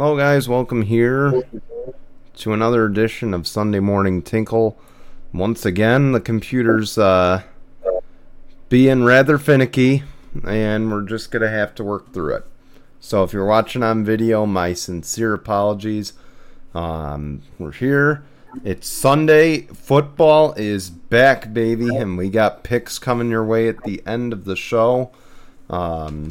Hello, guys. Welcome here to another edition of Sunday Morning Tinkle. Once again, the computer's uh, being rather finicky, and we're just going to have to work through it. So, if you're watching on video, my sincere apologies. Um, we're here. It's Sunday. Football is back, baby, and we got picks coming your way at the end of the show. Um,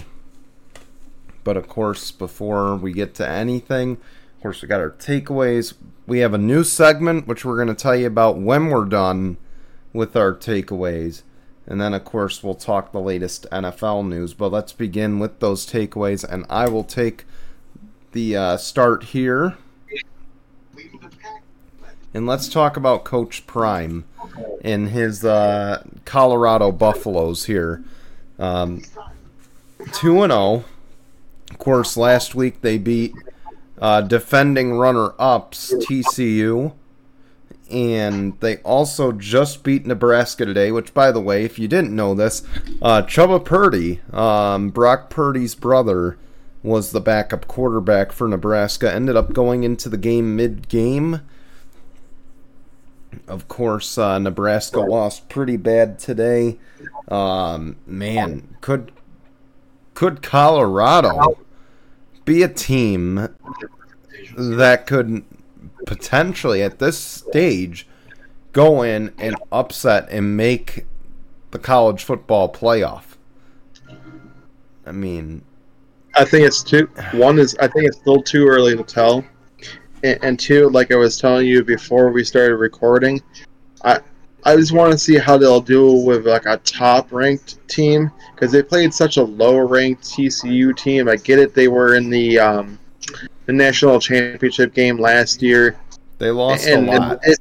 but of course, before we get to anything, of course, we got our takeaways. We have a new segment which we're going to tell you about when we're done with our takeaways. And then, of course, we'll talk the latest NFL news. But let's begin with those takeaways. And I will take the uh, start here. And let's talk about Coach Prime and his uh, Colorado Buffaloes here. Um, 2 and 0 of course, last week they beat uh, defending runner ups TCU. And they also just beat Nebraska today, which, by the way, if you didn't know this, uh, Chubba Purdy, um, Brock Purdy's brother, was the backup quarterback for Nebraska. Ended up going into the game mid game. Of course, uh, Nebraska lost pretty bad today. Um, man, could could Colorado be a team that could potentially at this stage go in and upset and make the college football playoff? I mean, I think it's too. One is I think it's still too early to tell, and, and two, like I was telling you before we started recording, I I just want to see how they'll do with like a top ranked team because they played such a low ranked TCU team. I get it; they were in the um, the national championship game last year. They lost and, a lot and,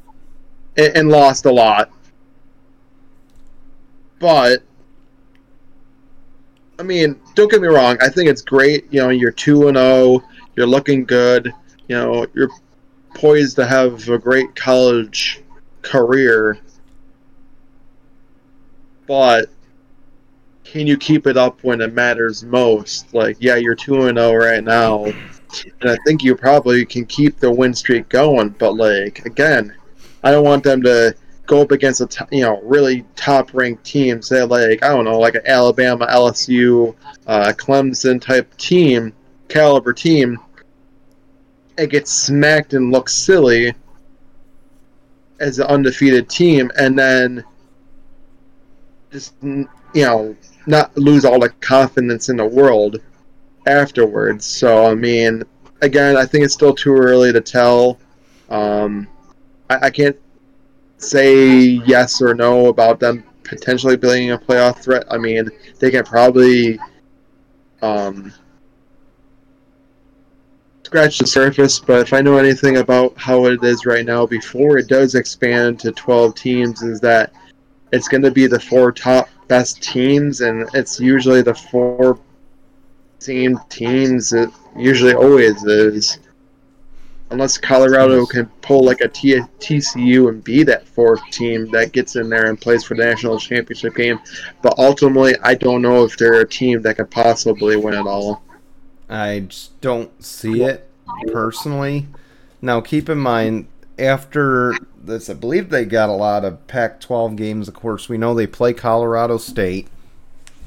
and, and lost a lot. But I mean, don't get me wrong. I think it's great. You know, you're two and zero. You're looking good. You know, you're poised to have a great college career but can you keep it up when it matters most? Like, yeah, you're two and zero right now, and I think you probably can keep the win streak going. But like, again, I don't want them to go up against a t- you know really top ranked team, say like I don't know, like an Alabama, LSU, uh, Clemson type team, caliber team, and get smacked and look silly as an undefeated team, and then just you know not lose all the confidence in the world afterwards. So I mean, again, I think it's still too early to tell. Um, I, I can't say yes or no about them potentially being a playoff threat. I mean, they can probably um, scratch the surface, but if I know anything about how it is right now, before it does expand to 12 teams, is that it's going to be the four top best teams, and it's usually the four same teams. It usually always is. Unless Colorado can pull like a T- TCU and be that fourth team that gets in there and plays for the national championship game. But ultimately, I don't know if they're a team that could possibly win it all. I just don't see it personally. Now, keep in mind, after this, I believe they got a lot of Pac 12 games. Of course, we know they play Colorado State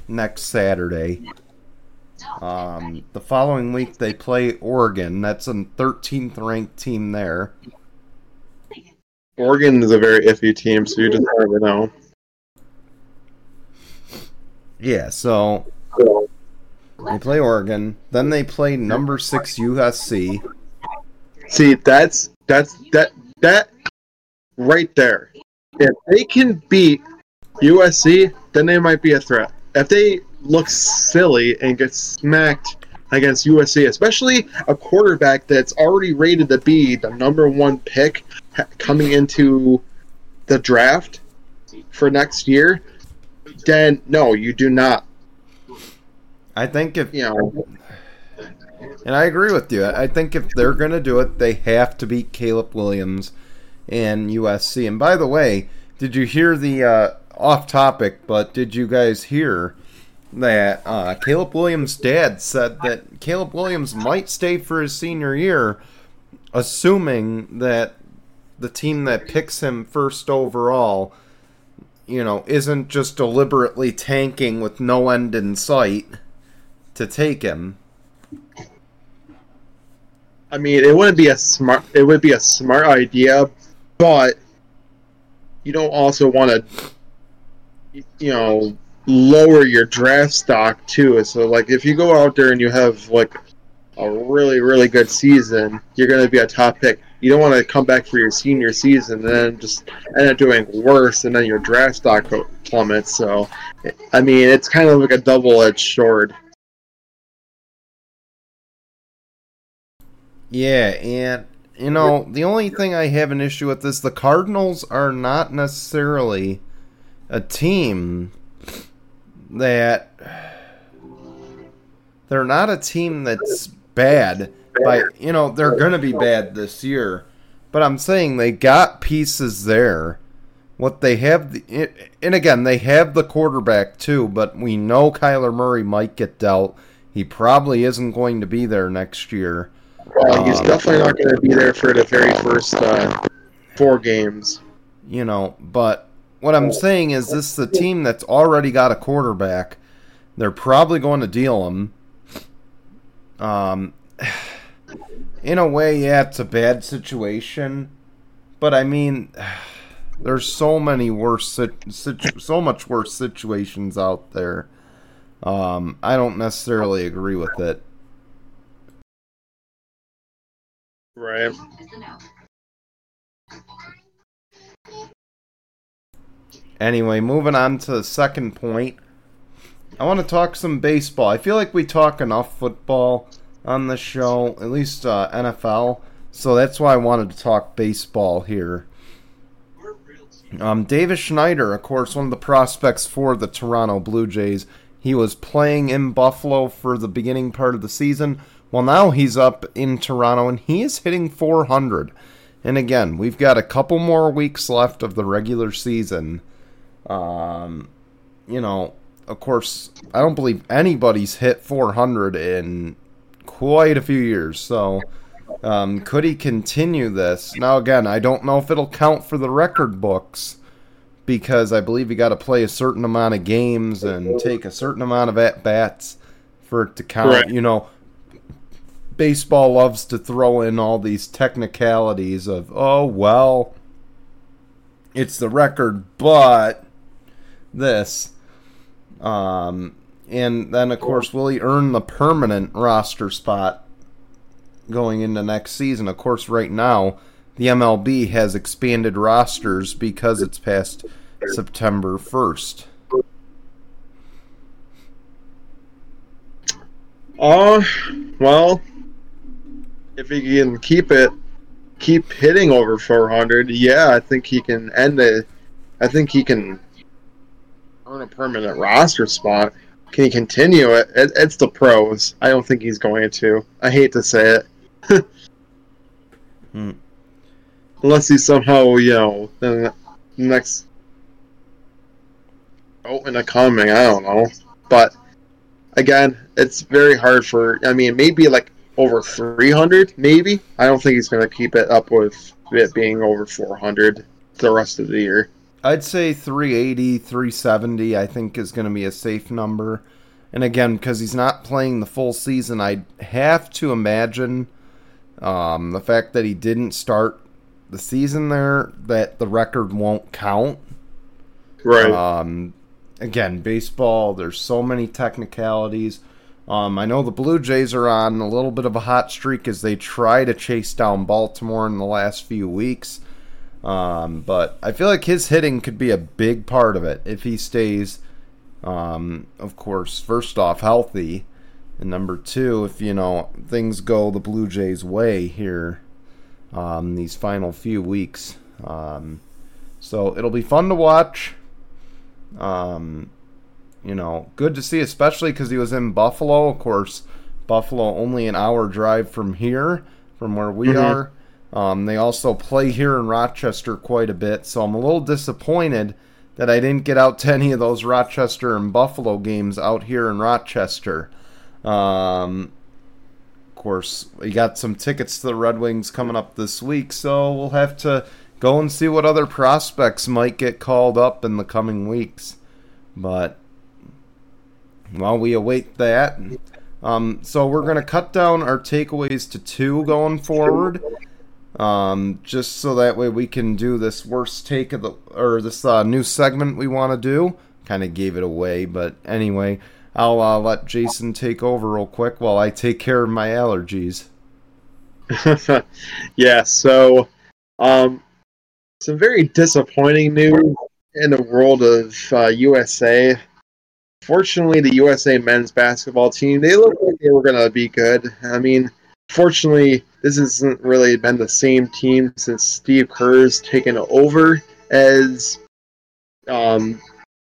next Saturday. Um, the following week, they play Oregon. That's a 13th ranked team there. Oregon is a very iffy team, so you just never know. Yeah, so they play Oregon. Then they play number six USC. See, that's that's that that right there. If they can beat USC, then they might be a threat. If they look silly and get smacked against USC, especially a quarterback that's already rated to be the number one pick coming into the draft for next year, then no, you do not. I think if You know, And I agree with you. I think if they're going to do it, they have to beat Caleb Williams and USC. And by the way, did you hear the uh, off topic? But did you guys hear that uh, Caleb Williams' dad said that Caleb Williams might stay for his senior year, assuming that the team that picks him first overall, you know, isn't just deliberately tanking with no end in sight to take him. I mean, it wouldn't be a smart. It would be a smart idea, but you don't also want to, you know, lower your draft stock too. So, like, if you go out there and you have like a really, really good season, you're going to be a top pick. You don't want to come back for your senior season and then just end up doing worse, and then your draft stock plummets. So, I mean, it's kind of like a double-edged sword. Yeah, and you know, the only thing I have an issue with is the Cardinals are not necessarily a team that they're not a team that's bad. By you know, they're gonna be bad this year. But I'm saying they got pieces there. What they have, the, and again, they have the quarterback too. But we know Kyler Murray might get dealt. He probably isn't going to be there next year. Well, he's um, definitely not going to be there for the very first uh, four games. You know, but what I'm saying is this is a team that's already got a quarterback. They're probably going to deal him. Um, in a way, yeah, it's a bad situation, but I mean, there's so many worse, situ- so much worse situations out there. Um, I don't necessarily agree with it. Right. Anyway, moving on to the second point. I want to talk some baseball. I feel like we talk enough football on the show, at least uh, NFL. So that's why I wanted to talk baseball here. Um, Davis Schneider, of course, one of the prospects for the Toronto Blue Jays. He was playing in Buffalo for the beginning part of the season. Well, now he's up in Toronto and he is hitting 400. And again, we've got a couple more weeks left of the regular season. Um, you know, of course, I don't believe anybody's hit 400 in quite a few years. So, um, could he continue this? Now, again, I don't know if it'll count for the record books because I believe you got to play a certain amount of games and take a certain amount of at bats for it to count. Right. You know, baseball loves to throw in all these technicalities of, oh, well, it's the record, but this. Um, and then, of course, will he earn the permanent roster spot going into next season? Of course, right now, the MLB has expanded rosters because it's past September 1st. Uh, well, if he can keep it, keep hitting over 400, yeah, I think he can end it. I think he can earn a permanent roster spot. Can he continue it? it? It's the pros. I don't think he's going to. I hate to say it. hmm. Unless he somehow, you know, the next. Oh, in a coming, I don't know. But again, it's very hard for. I mean, maybe like over 300, maybe. I don't think he's going to keep it up with it being over 400 the rest of the year. I'd say 380, 370, I think is going to be a safe number. And again, because he's not playing the full season, I have to imagine um, the fact that he didn't start the season there, that the record won't count. Right. Um, again, baseball, there's so many technicalities. Um, I know the Blue Jays are on a little bit of a hot streak as they try to chase down Baltimore in the last few weeks. Um, but I feel like his hitting could be a big part of it if he stays, um, of course, first off, healthy. And number two, if, you know, things go the Blue Jays' way here um, these final few weeks. Um, so it'll be fun to watch. Um, you know, good to see, especially because he was in Buffalo. Of course, Buffalo only an hour drive from here, from where we mm-hmm. are. Um, they also play here in Rochester quite a bit, so I'm a little disappointed that I didn't get out to any of those Rochester and Buffalo games out here in Rochester. Um, of course, we got some tickets to the Red Wings coming up this week, so we'll have to go and see what other prospects might get called up in the coming weeks. But while we await that, um, so we're going to cut down our takeaways to two going forward. Um, just so that way we can do this worst take of the or this uh, new segment we want to do. Kind of gave it away, but anyway, I'll uh, let Jason take over real quick while I take care of my allergies. yeah, so um, some very disappointing news in the world of uh, USA. Fortunately, the USA men's basketball team they look like they were going to be good. I mean, fortunately, this hasn't really been the same team since Steve Kerr's taken over as um,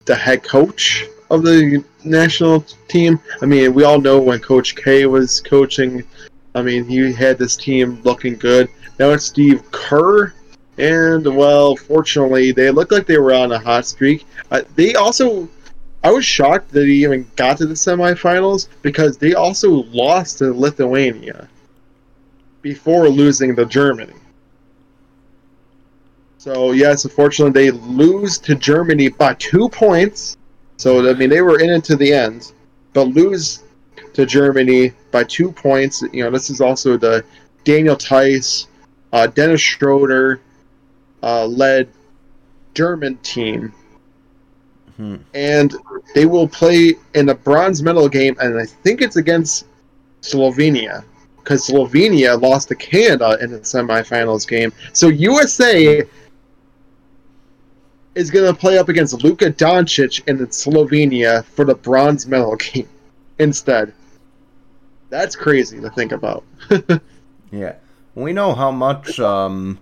the head coach of the national team. I mean, we all know when Coach K was coaching. I mean, he had this team looking good. Now it's Steve Kerr, and well, fortunately, they look like they were on a hot streak. Uh, they also, I was shocked that he even got to the semifinals because they also lost to Lithuania before losing to Germany. So yes, unfortunately, they lose to Germany by two points. So I mean, they were in it to the end, but lose to Germany by two points. You know, this is also the Daniel Theis, uh, Dennis Schroeder uh, led German team, And they will play in a bronze medal game, and I think it's against Slovenia because Slovenia lost to Canada in the semifinals game. So USA is going to play up against Luka Doncic in Slovenia for the bronze medal game instead. That's crazy to think about. Yeah, we know how much um,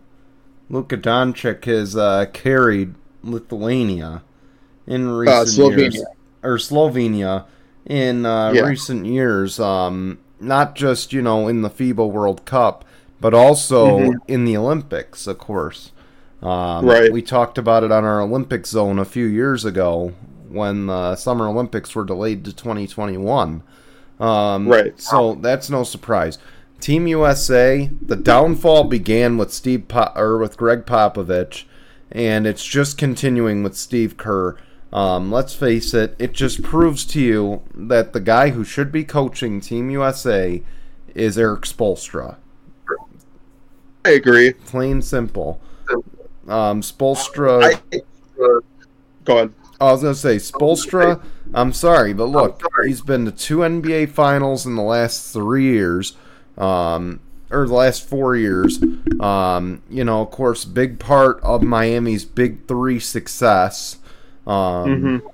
Luka Doncic has uh, carried Lithuania in recent Slovenia. years, or Slovenia in uh, Yeah. recent years. Um, not just you know in the FIBA World Cup, but also Mhm. in the Olympics, of course. Um, Right. We talked about it on our Olympic zone a few years ago when the Summer Olympics were delayed to 2021. Um, Right. So that's no surprise. Team USA, the downfall began with Steve po- or with Gregg Popovich, and it's just continuing with Steve Kerr. Um, let's face it, it just proves to you that the guy who should be coaching Team USA is Erik Spoelstra. I agree. Plain simple. Um, Spoelstra. I, uh, go ahead. I was gonna say Spoelstra. I'm sorry, but look, he's been to two NBA Finals in the last three years, um, or the last four years. Um, you know, of course, big part of Miami's Big Three success. Um, hmm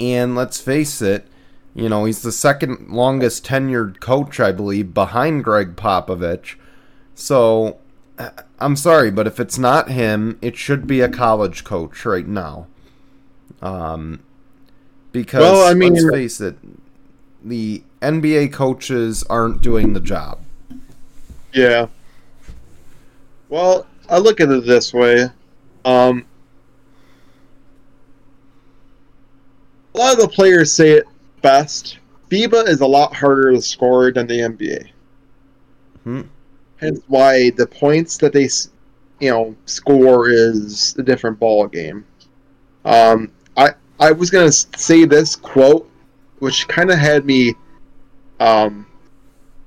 And let's face it, you know, he's the second longest tenured coach, I believe, behind Gregg Popovich. So, I- I'm sorry, but if it's not him, it should be a college coach right now. Um, because Well, I mean- let's face it, the NBA coaches aren't doing the job. Yeah. Well, I look at it this way. Um, a lot of the players say it best. FIBA is a lot harder to score than the NBA. Hmm. Hence why the points that they, you know, score is a different ball game. Um, I I was gonna say this quote, which kind of had me, um,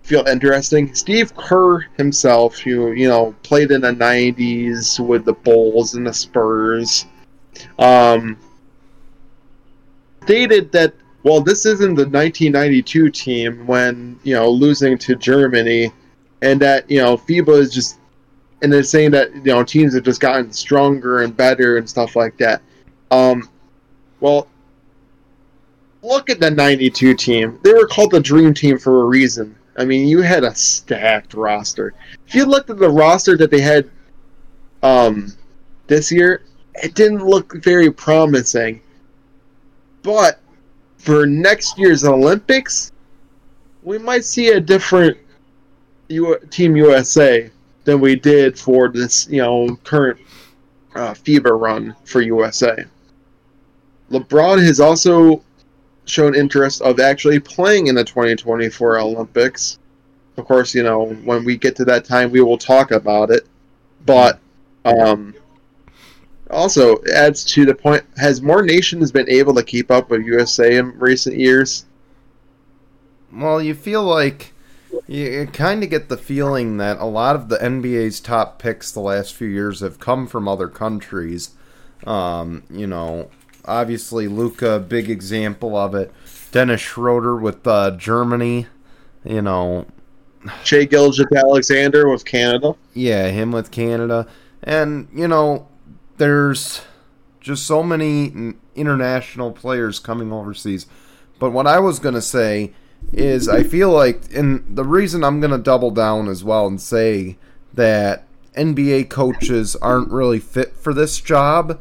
feel interesting. Steve Kerr himself, who you know played in the '90s with the Bulls and the Spurs, um, stated that well, this isn't the 1992 team when you know losing to Germany, and that you know FIBA is just, and they're saying that you know teams have just gotten stronger and better and stuff like that. Um, well, look at the 92 team. They were called the Dream Team for a reason. I mean, you had a stacked roster. If you looked at the roster that they had um, this year, it didn't look very promising. But for next year's Olympics, we might see a different U- Team USA than we did for this, you know, current uh, run for USA. LeBron has also shown interest of actually playing in the 2024 Olympics. Of course, you know when we get to that time, we will talk about it. But um, also adds to the point: has more nations been able to keep up with USA in recent years? Well, you feel like you kind of get the feeling that a lot of the NBA's top picks the last few years have come from other countries. Um, you know, obviously Luka, big example of it. Dennis Schroeder with uh, Germany. You know, Shai Gilgeous-Alexander with Canada. Yeah, him with Canada, and you know, there's just so many international players coming overseas. But what I was gonna say is I feel like, and the reason I'm going to double down as well and say that NBA coaches aren't really fit for this job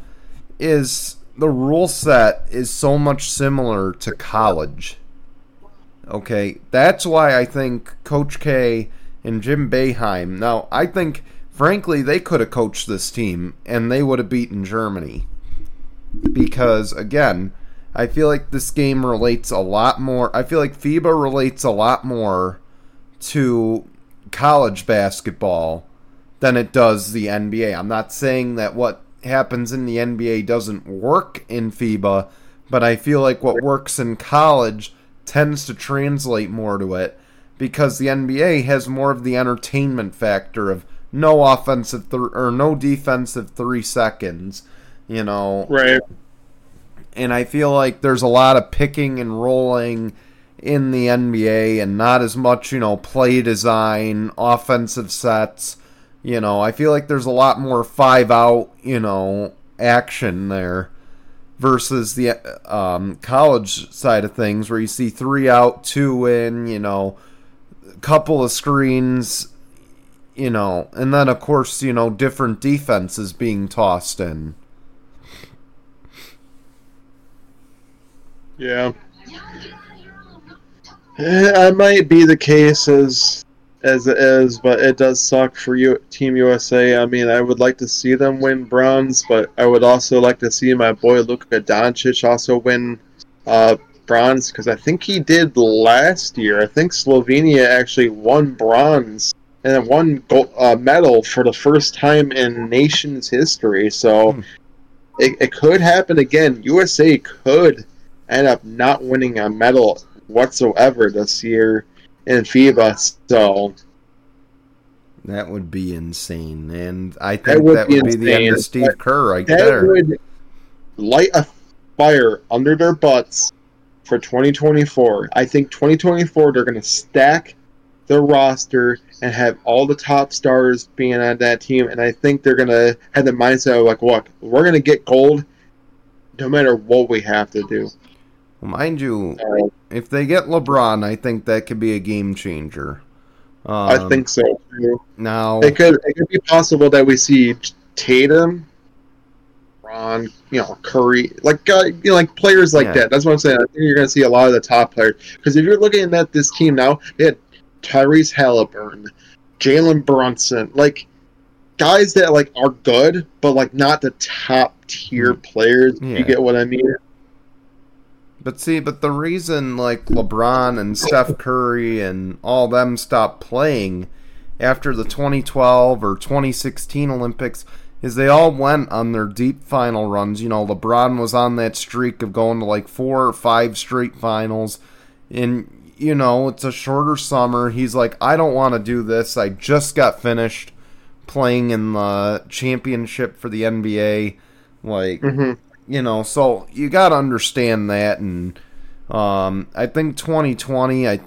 is the rule set is so much similar to college. Okay, that's why I think Coach K and Jim Boeheim. Now, I think, frankly, they could have coached this team and they would have beaten Germany. Because, again, I feel like this game relates a lot more. I feel like FIBA relates a lot more to college basketball than it does the NBA. I'm not saying that what happens in the NBA doesn't work in FIBA, but I feel like what works in college tends to translate more to it because the NBA has more of the entertainment factor of no offensive th- or no defensive 3 seconds, you know. Right and I feel like there's a lot of picking and rolling in the NBA and not as much, you know, play design, offensive sets. You know, I feel like there's a lot more five out, you know, action there versus the um, college side of things where you see three out, two in, you know, a couple of screens, you know, and then of course, you know, different defenses being tossed in. Yeah. It might be the case as as it is, but it does suck for you, Team USA. I mean, I would like to see them win bronze, but I would also like to see my boy Luka Doncic also win uh, bronze because I think he did last year. I think Slovenia actually won bronze and won gold, uh, medal for the first time in nation's history. So hmm. it, it could happen again. USA could end up not winning a medal whatsoever this year in FIBA. So that would be insane, and I think that would, that be, would be, the end of Steve Kerr right that there. Would light a fire under their butts for 2024. I think 2024 they're going to stack their roster and have all the top stars being on that team, and I think they're going to have the mindset of like, look, we're going to get gold no matter what we have to do. Well, mind you, if they get LeBron, I think that could be a game changer. Um, I think so too. Now it could it could be possible that we see Tatum, Ron, you know Curry, like uh, you know, like players like yeah. that. That's what I'm saying. I think you're going to see a lot of the top players because if you're looking at this team now, they had Tyrese Halliburton, Jalen Brunson, like guys that like are good, but like not the top tier mm. players. Yeah. You get what I mean? But see, but the reason like LeBron and Steph Curry and all them stopped playing after the 2012 or 2016 Olympics is they all went on their deep final runs. You know, LeBron was on that streak of going to like four or five straight finals. And, you know, it's a shorter summer. He's like, I don't want to do this. I just got finished playing in the championship for the NBA. Like, mm-hmm you know, so you got to understand that. And um, I think 2020, I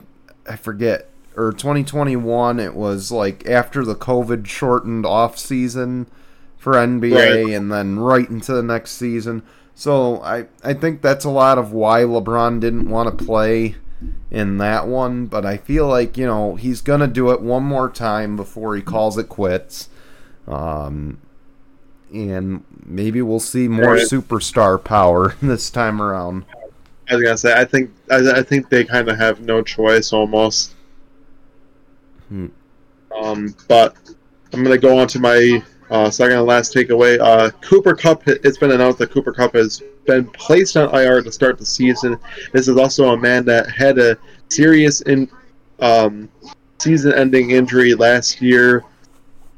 I forget, or 2021, it was like after the COVID shortened off season for NBA, right. and then right into the next season. So I I think that's a lot of why LeBron didn't want to play in that one. But I feel like you know he's gonna do it one more time before he calls it quits. Um, and maybe we'll see more right. superstar power this time around. I was gonna say, I think I, I think they kind of have no choice almost. Hmm. Um, but I'm gonna go on to my uh, second and last takeaway. Uh, Cooper Kupp. It's been announced that Cooper Kupp has been placed on IR to start the season. This is also a man that had a serious in, um, season-ending injury last year,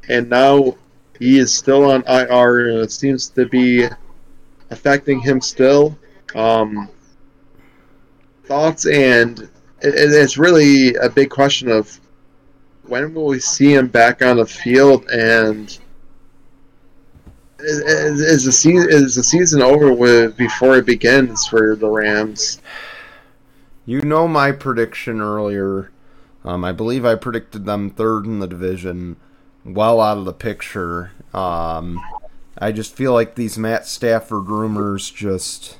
and now he is still on IR, and it seems to be affecting him still. Um, thoughts and it, it's really a big question of when will we see him back on the field and is, is the season is the season over with before it begins for the Rams? You know my prediction earlier. Um, I believe I predicted them third in the division, well out of the picture. Um, I just feel like these Matt Stafford rumors just,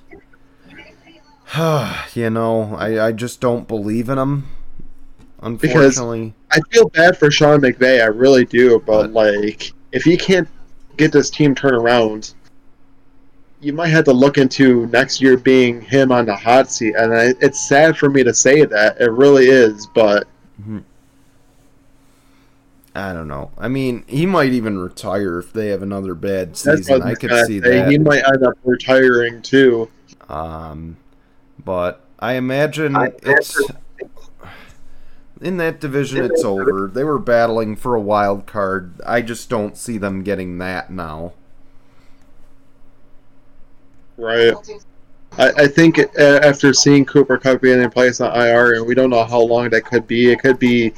you know, I, I just don't believe in them. Unfortunately, because I feel bad for Sean McVay. I really do, but like, if he can't get this team turned around, you might have to look into next year being him on the hot seat. And I, it's sad for me to say that. It really is, but. Mm-hmm. I don't know. I mean, he might even retire if they have another bad season. I could see say. that. He might end up retiring too. Um, but I imagine I it's in that division. It's over. They were battling for a wild card. I just don't see them getting that now. Right. I, I think after seeing Cooper Kupp being in place on IR, and we don't know how long that could be. It could be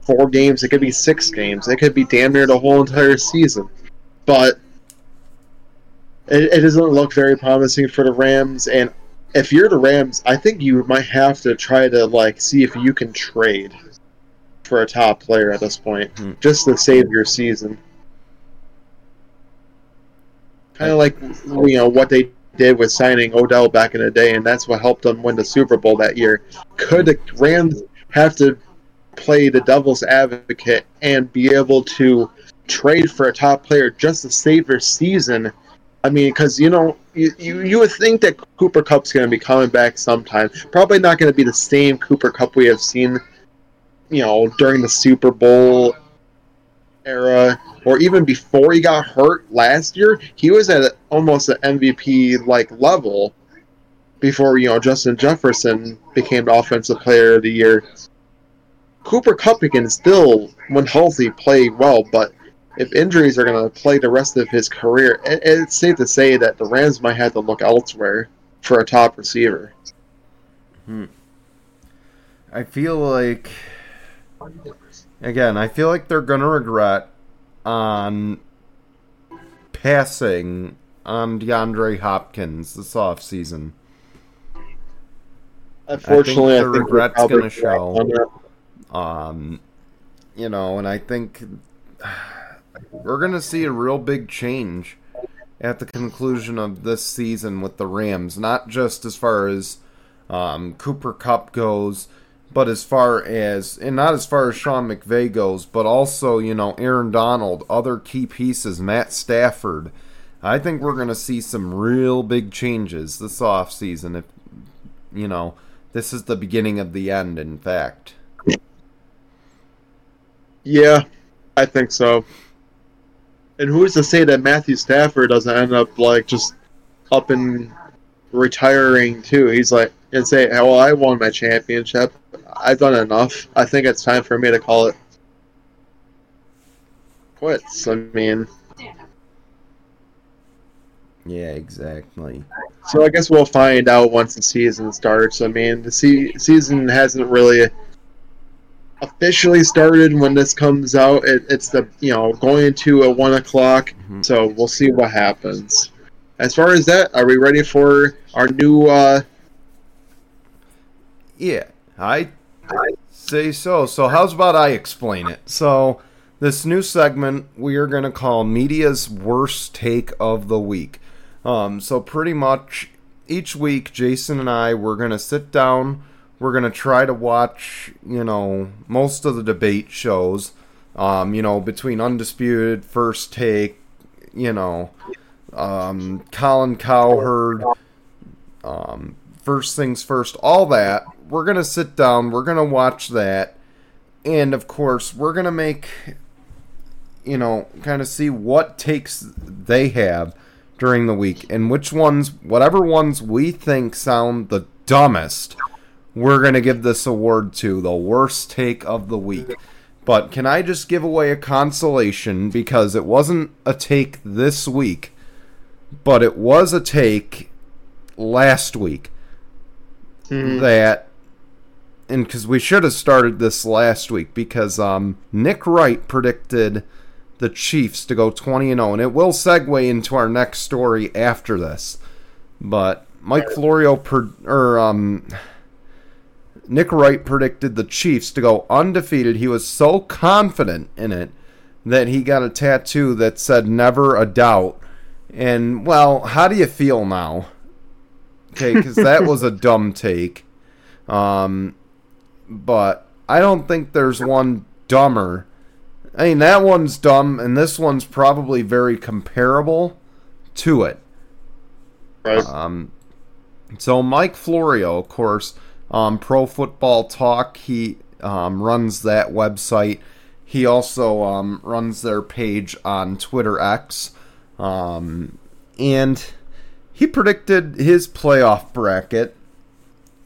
four games. It could be six games. It could be damn near the whole entire season. But it, it doesn't look very promising for the Rams. And if you're the Rams, I think you might have to try to like see if you can trade for a top player at this point, hmm. just to save your season. Kind of like you know what they did with signing Odell back in the day, and that's what helped them win the Super Bowl that year. Could the Rams have to play the devil's advocate and be able to trade for a top player just to save their season? I mean, because you know, you, you you would think that Cooper Kupp's going to be coming back sometime. Probably not going to be the same Cooper Kupp we have seen, you know, during the Super Bowl era or even before he got hurt last year, he was at almost an MVP like level before you know Justin Jefferson became the offensive player of the year. Cooper Kupp can still, when healthy, play well, but if injuries are going to play the rest of his career, it, it's safe to say that the Rams might have to look elsewhere for a top receiver. Hmm. I feel like, again, I feel like they're going to regret on passing on DeAndre Hopkins this off season. Unfortunately, I think the I regret's going to show. Um, you know, and I think we're going to see a real big change at the conclusion of this season with the Rams, not just as far as um, Cooper Kupp goes, but as far as, and not as far as Sean McVay goes, but also, you know, Aaron Donald, other key pieces, Matt Stafford. I think we're going to see some real big changes this offseason if, you know, this is the beginning of the end, in fact. Yeah, I think so. And who's to say that Matthew Stafford doesn't end up like just up and retiring too? He's like and say, oh, "Well, I won my championship. I've done enough. I think it's time for me to call it quits." I mean, yeah, exactly. So I guess we'll find out once the season starts. I mean, the se- season hasn't really officially started when this comes out. It, it's the you know going into a one o'clock, mm-hmm. so we'll see what happens. As far as that, are we ready for our new? uh Yeah, I I say so. So how's about I explain it? So this new segment we are going to call media's worst take of the week. Um, so pretty much each week, Jason and I we're going to sit down we're gonna try to watch, you know, most of the debate shows. Um, you know, between Undisputed, First Take, you know, um, Colin Cowherd, um, First Things First, all that. We're gonna sit down. We're gonna watch that, and of course, we're gonna make you know, kind of see what takes they have during the week and which ones, whatever ones we think sound the dumbest, we're going to give this award to the worst take of the week. But can I just give away a consolation because it wasn't a take this week, but it was a take last week Mhm. that and because we should have started this last week because um, Nick Wright predicted the Chiefs to go 20 and 0 and it will segue into our next story after this. But Mike Florio per, or um, Nick Wright predicted the Chiefs to go undefeated. He was so confident in it that he got a tattoo that said never a doubt. And well, how do you feel now? Okay, because that was a dumb take. Um, but I don't think there's one dumber. I mean, that one's dumb, and this one's probably very comparable to it. Right. Um, so Mike Florio, of course, um, Pro Football Talk, he um, runs that website. He also um, runs their page on Twitter X, um, and he predicted his playoff bracket.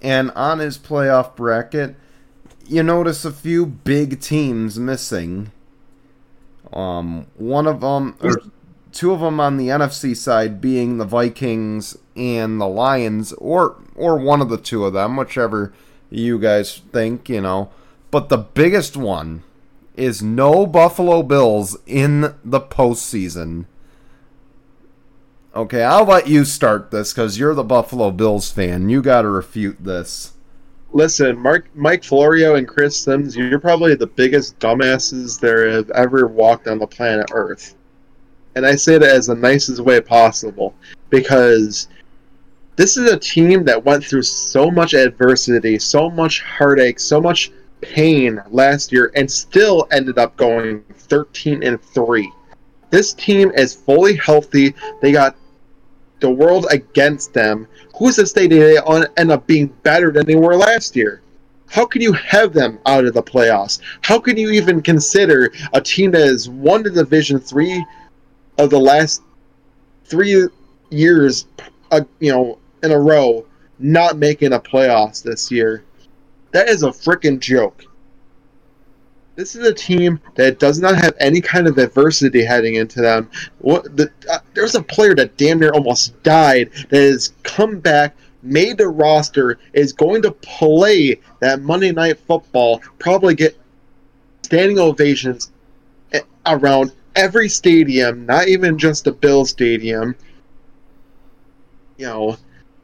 And on his playoff bracket, you notice a few big teams missing. Um, one of them, or two of them on the NFC side, being the Vikings and the Lions, or or one of the two of them, whichever you guys think, you know. But the biggest one is no Buffalo Bills in the postseason. Okay, I'll let you start this because you're the Buffalo Bills fan. You got to refute this. Listen, Mark, Mike Florio and Chris Sims, you're probably the biggest dumbasses there have ever walked on the planet Earth. And I say that as the nicest way possible because this is a team that went through so much adversity, so much heartache, so much pain last year and still ended up going 13 and 3. This team is fully healthy. They got the world against them. Who's to say they end up being better than they were last year? How can you have them out of the playoffs? How can you even consider a team that has won the Division three of the last three years, uh, you know, in a row, not making a playoffs this year? That is a freaking joke. This is a team that does not have any kind of adversity heading into them. What the, uh, there's a player that damn near almost died that has come back, made the roster, is going to play that Monday Night Football, probably get standing ovations around every stadium, not even just the Bill Stadium. You know,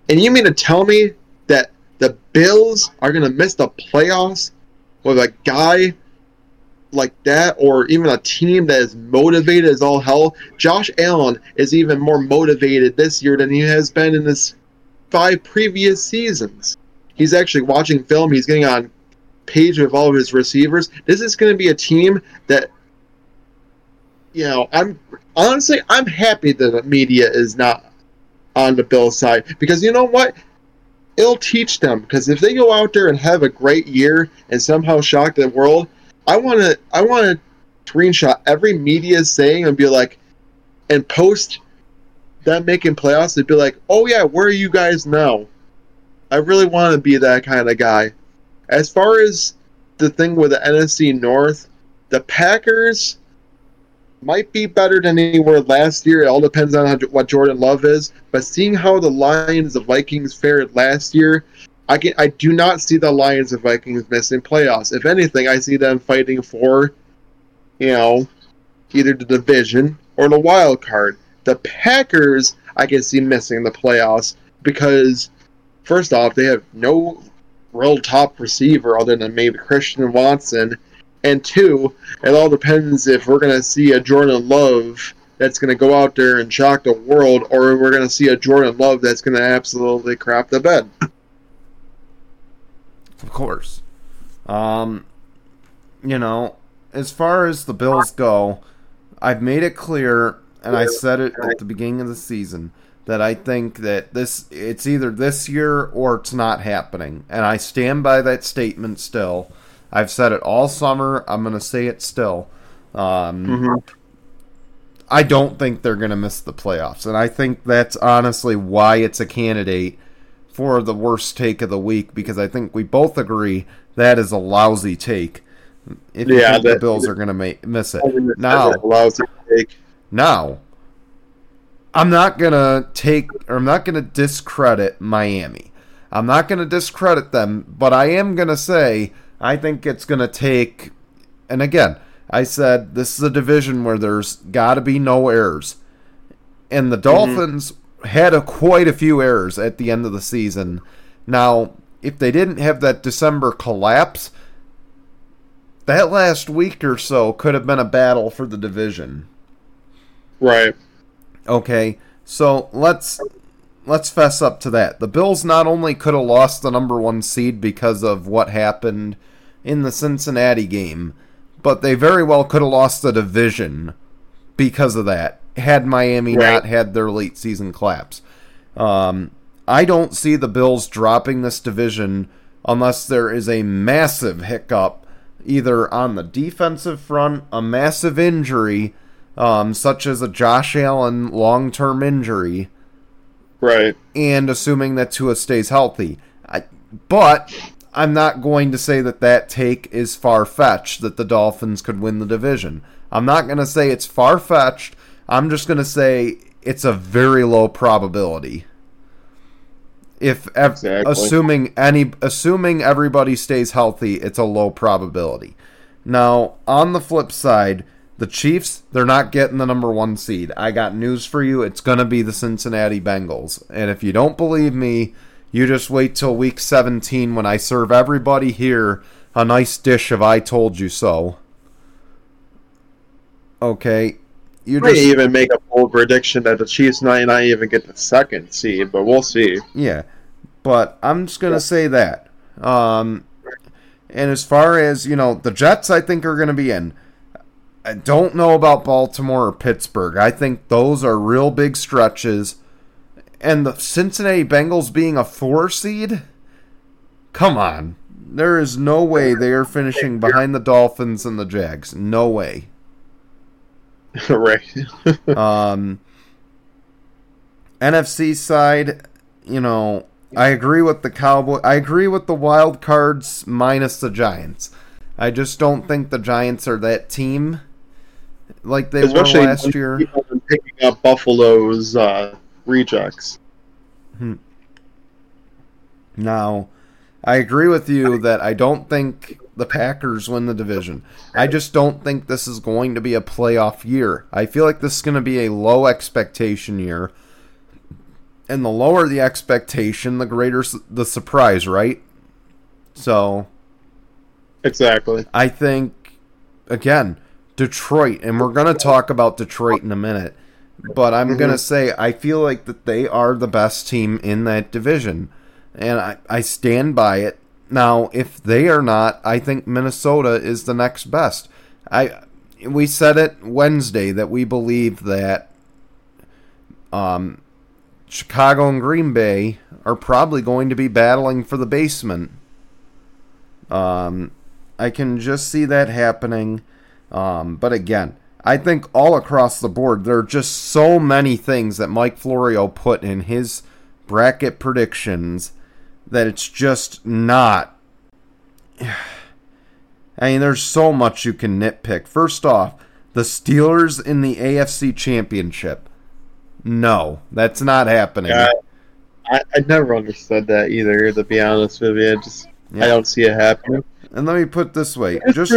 and you mean to tell me that the Bills are going to miss the playoffs with a guy like that, or even a team that is motivated as all hell. Josh Allen is even more motivated this year than he has been in his five previous seasons. He's actually watching film. He's getting on page with all of his receivers. This is going to be a team that, you know, I'm honestly I'm happy that the media is not on the Bills side because you know what? It'll teach them because if they go out there and have a great year and somehow shock the world, I want to I want to screenshot every media saying and be like, and post them making playoffs and be like, oh yeah, where are you guys now? I really want to be that kind of guy. As far as the thing with the NFC North, the Packers might be better than anywhere last year. It all depends on how, what Jordan Love is. But seeing how the Lions, the Vikings fared last year, I can I do not see the Lions and Vikings missing playoffs. If anything, I see them fighting for, you know, either the division or the wild card. The Packers, I can see missing the playoffs because, first off, they have no real top receiver other than maybe Christian Watson, and two, it all depends if we're going to see a Jordan Love that's going to go out there and shock the world, or we're going to see a Jordan Love that's going to absolutely crap the bed. Of course. Um, you know, as far as the Bills go, I've made it clear, and I said it at the beginning of the season that I think that this it's either this year or it's not happening, and I stand by that statement still. I've said it all summer. I'm going to say it still. Um, I don't think they're going to miss the playoffs. And I think that's honestly why it's a candidate for the worst take of the week because I think we both agree that is a lousy take. If you Yeah, think the Bills are going to miss it. Now, lousy take. now, I'm not going to take or I'm not going to discredit Miami. I'm not going to discredit them, but I am going to say I think it's going to take and again, I said this is a division where there's got to be no errors. And the mm-hmm. Dolphins had a, quite a few errors at the end of the season. Now, if they didn't have that December collapse, that last week or so could have been a battle for the division. Right. Okay, so let's let's fess up to that. The Bills not only could have lost the number one seed because of what happened in the Cincinnati game, but they very well could have lost the division because of that. Had Miami Right. not had their late season collapse, um, I don't see the Bills dropping this division unless there is a massive hiccup, either on the defensive front, a massive injury, um, such as a Josh Allen long term injury, Right. and assuming that Tua stays healthy. I, but I'm not going to say that that take is far fetched that the Dolphins could win the division. I'm not going to say it's far fetched. I'm just going to say it's a very low probability. If ev- Exactly. assuming any assuming everybody stays healthy, it's a low probability. Now, on the flip side, the Chiefs, they're not getting the number one seed. I got news for you. It's going to be the Cincinnati Bengals. And if you don't believe me, you just wait till week 17 when I serve everybody here a nice dish of I told you so. Okay. You just even make a bold prediction that the Chiefs might not even get the second seed, but we'll see. Yeah, but I'm just gonna say that. Um, and as far as you know, the Jets, I think are gonna be in. I don't know about Baltimore or Pittsburgh. I think those are real big stretches. And the Cincinnati Bengals being a four seed, come on, there is no way they are finishing behind the Dolphins and the Jags. No way. right. Um, NFC side, you know, I agree with the Cowboy. I agree with the wild cards minus the Giants. I just don't think the Giants are that team like they Especially were last year. people have been picking up Buffalo's uh, rejects. Now, I agree with you that I don't think the Packers win the division. I just don't think this is going to be a playoff year. I feel like this is going to be a low expectation year. And the lower the expectation, the greater the surprise, right? So, Exactly. I think again, Detroit, and we're gonna talk about Detroit in a minute, but I'm gonna say I feel like that they are the best team in that division, and I, I stand by it. Now, if they are not, I think Minnesota is the next best. I we said it Wednesday that we believe that um, Chicago and Green Bay are probably going to be battling for the basement. Um, I can just see that happening. Um, but again, I think all across the board, there are just so many things that Mike Florio put in his bracket predictions that it's just not. I mean, there's so much you can nitpick. First off, the Steelers in the AFC Championship. No, that's not happening. Yeah, I, I never understood that either. To be honest with you, I just Yeah. I don't see it happening. And let me put it this way: just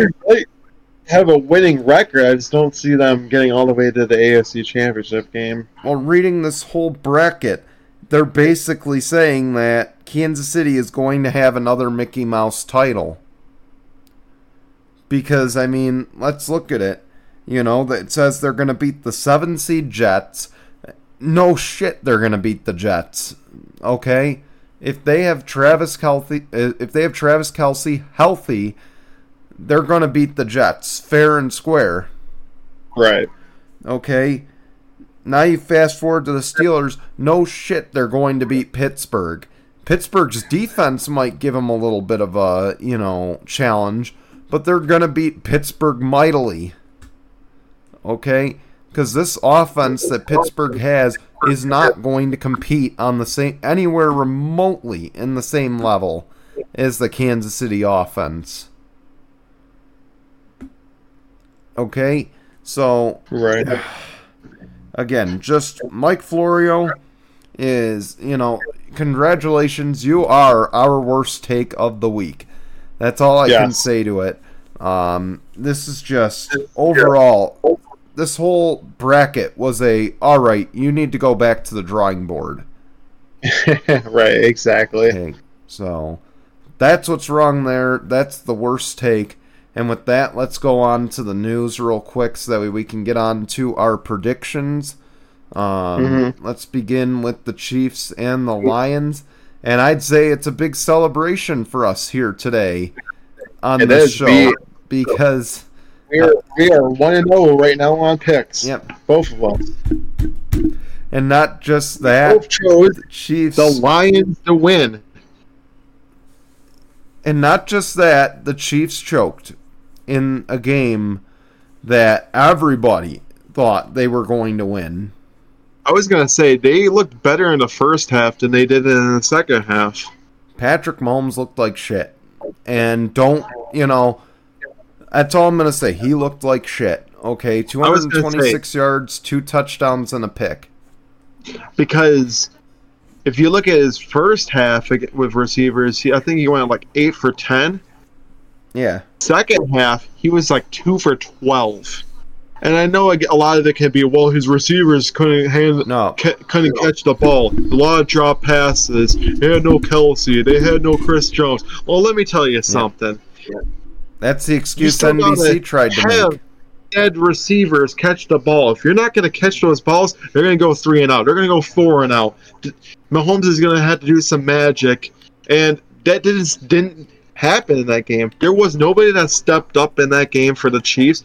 have a winning record. I just don't see them getting all the way to the AFC Championship game. Well, reading this whole bracket, they're basically saying that Kansas City is going to have another Mickey Mouse title. Because, I mean, let's look at it. You know, it says they're going to beat the seven seed Jets. No shit, they're going to beat the Jets. Okay? If they have Travis Kelce, if they have Travis Kelce healthy, they're going to beat the Jets fair and square. Right. Okay. Now you fast forward to the Steelers. No shit, they're going to beat Pittsburgh. Pittsburgh's defense might give them a little bit of a, you know, challenge, but they're going to beat Pittsburgh mightily. Okay? because this offense that Pittsburgh has is not going to compete on the same anywhere remotely in the same level as the Kansas City offense. Okay, so Right. again, just Mike Florio is, you know, congratulations, you are our worst take of the week. That's all I can say to it. Um, this is just overall, this whole bracket was a all right. You need to go back to the drawing board. right. Exactly. Okay, so that's what's wrong there. That's the worst take. And with that, let's go on to the news real quick so that way we can get on to our predictions. Um, Let's begin with the Chiefs and the Lions. And I'd say it's a big celebration for us here today on It this show we- because, We are we are one and zero right now on picks. yep, Both of us. and not just that, Both chose the Chiefs the Lions to win. And not just that, the Chiefs choked in a game that everybody thought they were going to win. I was gonna say they looked better in the first half than they did in the second half. Patrick Mahomes looked like shit. And don't, you know, that's all I'm going to say. He looked like shit. Okay, was gonna say- 226 yards, two touchdowns, and a pick. because if you look at his first half with receivers, he, I think he went like eight for ten. Yeah. Second half, he was like two for twelve. And I know a lot of it can be well, his receivers couldn't hand, No. ca- couldn't catch the ball. A lot of drop passes. They had no Kelce. They had no Chris Jones. Well, let me tell you something. Yeah. That's the excuse NBC tried to have make. dead receivers catch the ball. If you're not going to catch those balls, they're going to go three and out. They're going to go four and out. Mahomes is going to have to do some magic, and that didn't didn't happen in that game. There was nobody that stepped up in that game for the Chiefs.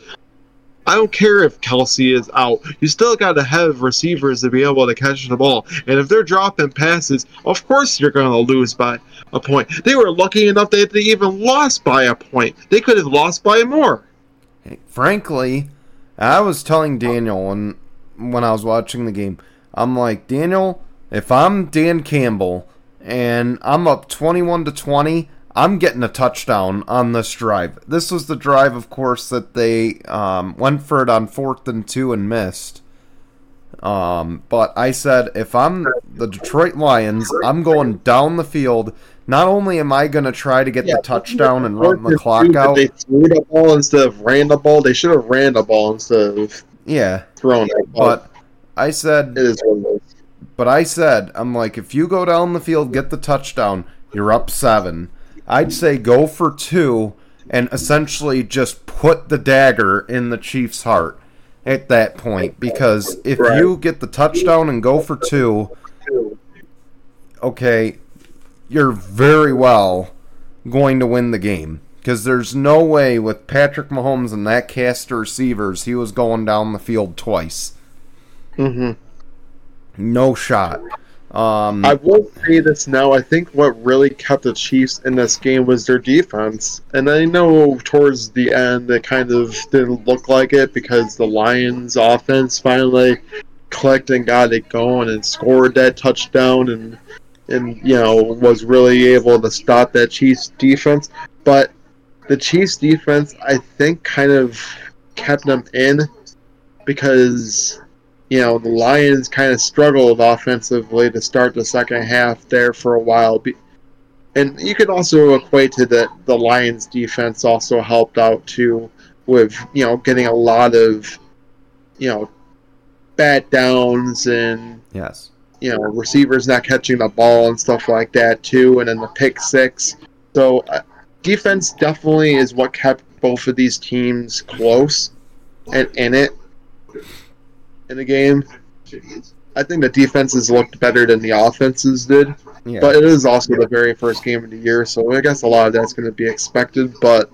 I don't care if Kelce is out. You still got to have receivers to be able to catch the ball. And if they're dropping passes, of course you're going to lose by a point. They were lucky enough that they even lost by a point. They could have lost by more. Frankly, I was telling Daniel when when I was watching the game, I'm like, Daniel, if I'm Dan Campbell and I'm up 21 to 20, I'm getting a touchdown on this drive. This was the drive, of course, that they um, went for it on fourth and two and missed. Um, but I said, if I'm the Detroit Lions, I'm going down the field. Not only am I going to try to get the touchdown and run the clock out, They threw the ball instead of ran the ball. They should have ran the ball instead of yeah. throwing the ball. But I said, it is what it is. But I said, I'm like, if you go down the field, get the touchdown, you're up seven. I'd say go for two and essentially just put the dagger in the Chiefs' heart at that point. Because if Right. you get the touchdown and go for two, okay, you're very well going to win the game. Because there's no way with Patrick Mahomes and that cast of receivers, he was going down the field twice. hmm No shot. Um, I will say this now. I think what really kept the Chiefs in this game was their defense. And I know towards the end it kind of didn't look like it because the Lions' offense finally clicked and got it going and scored that touchdown and and you know was really able to stop that Chiefs defense. But the Chiefs defense, I think, kind of kept them in because you know, the Lions kind of struggled offensively to start the second half there for a while. And you could also equate to that the Lions defense also helped out too with, you know, getting a lot of, you know, bat downs and, yes. you know, receivers not catching the ball and stuff like that too, and then the pick six. So uh, defense definitely is what kept both of these teams close and in it in the game. I think the defenses looked better than the offenses did, Yeah. but it is also the very first game of the year, so I guess a lot of that's going to be expected. But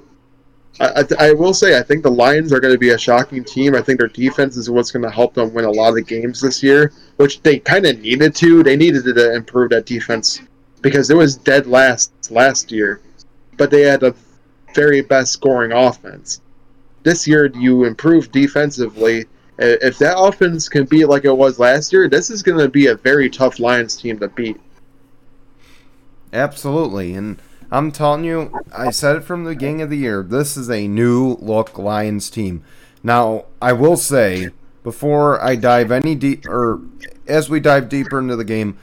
I, I, I will say, I think the Lions are going to be a shocking team. I think their defense is what's going to help them win a lot of games this year, which they kind of needed to. They needed to improve that defense because it was dead last last year, but they had the very best scoring offense. This year, you improve defensively, If that offense can be like it was last year, this is going to be a very tough Lions team to beat. Absolutely. And I'm telling you, I said it from the beginning of the year. This is a new look Lions team. Now, I will say, before I dive any deep, or as we dive deeper into the game,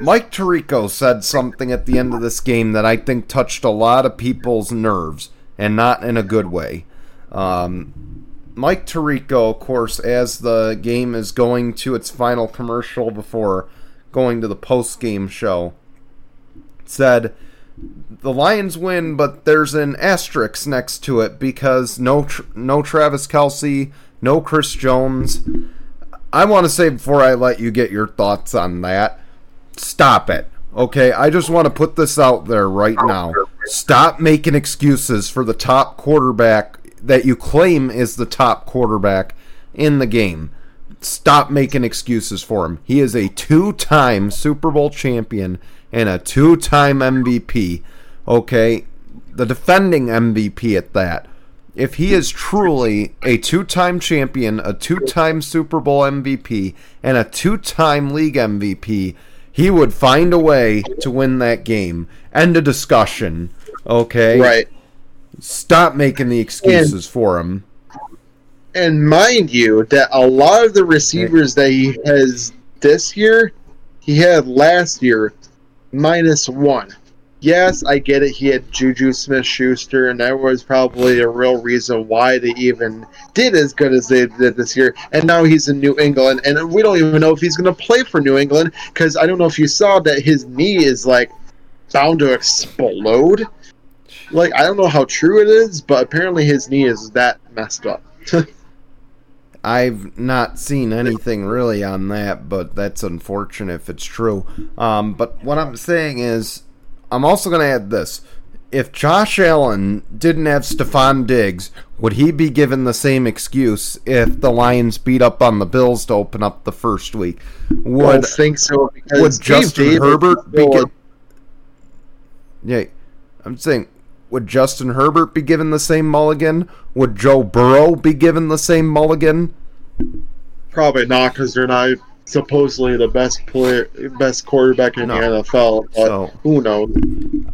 Mike Tirico said something at the end of this game that I think touched a lot of people's nerves, and not in a good way. Um, Mike Tirico, of course, as the game is going to its final commercial before going to the post game show, said the Lions win, but there's an asterisk next to it because no no Travis Kelce, no Chris Jones. I want to say before I let you get your thoughts on that, stop it. Okay, I just want to put this out there right now. Stop making excuses for the top quarterback that you claim is the top quarterback in the game. Stop making excuses for him. He is a two time Super Bowl champion and a two time MVP. Okay? The defending MVP at that. If he is truly a two time champion, a two time Super Bowl MVP, and a two time league MVP, he would find a way to win that game. End of discussion. Okay? Right. Stop making the excuses for him. And mind you, that a lot of the receivers that he has this year, he had last year minus one. Yes, I get it. He had Juju Smith Schuster, and that was probably a real reason why they even did as good as they did this year. And now he's in New England, and we don't even know if he's going to play for New England because I don't know if you saw that his knee is like bound to explode. Like, I don't know how true it is, but apparently his knee is that messed up. I've not seen anything really on that, but that's unfortunate if it's true. Um, but what I'm saying is, I'm also going to add this. If Josh Allen didn't have Stefon Diggs, would he be given the same excuse if the Lions beat up on the Bills to open up the first week? I Would don't think so because would Justin Davis Herbert be? Yeah, I'm saying, would Justin Herbert be given the same mulligan? Would Joe Burrow be given the same mulligan? Probably not because they're not supposedly the best player, best quarterback in No. the NFL. But So who knows?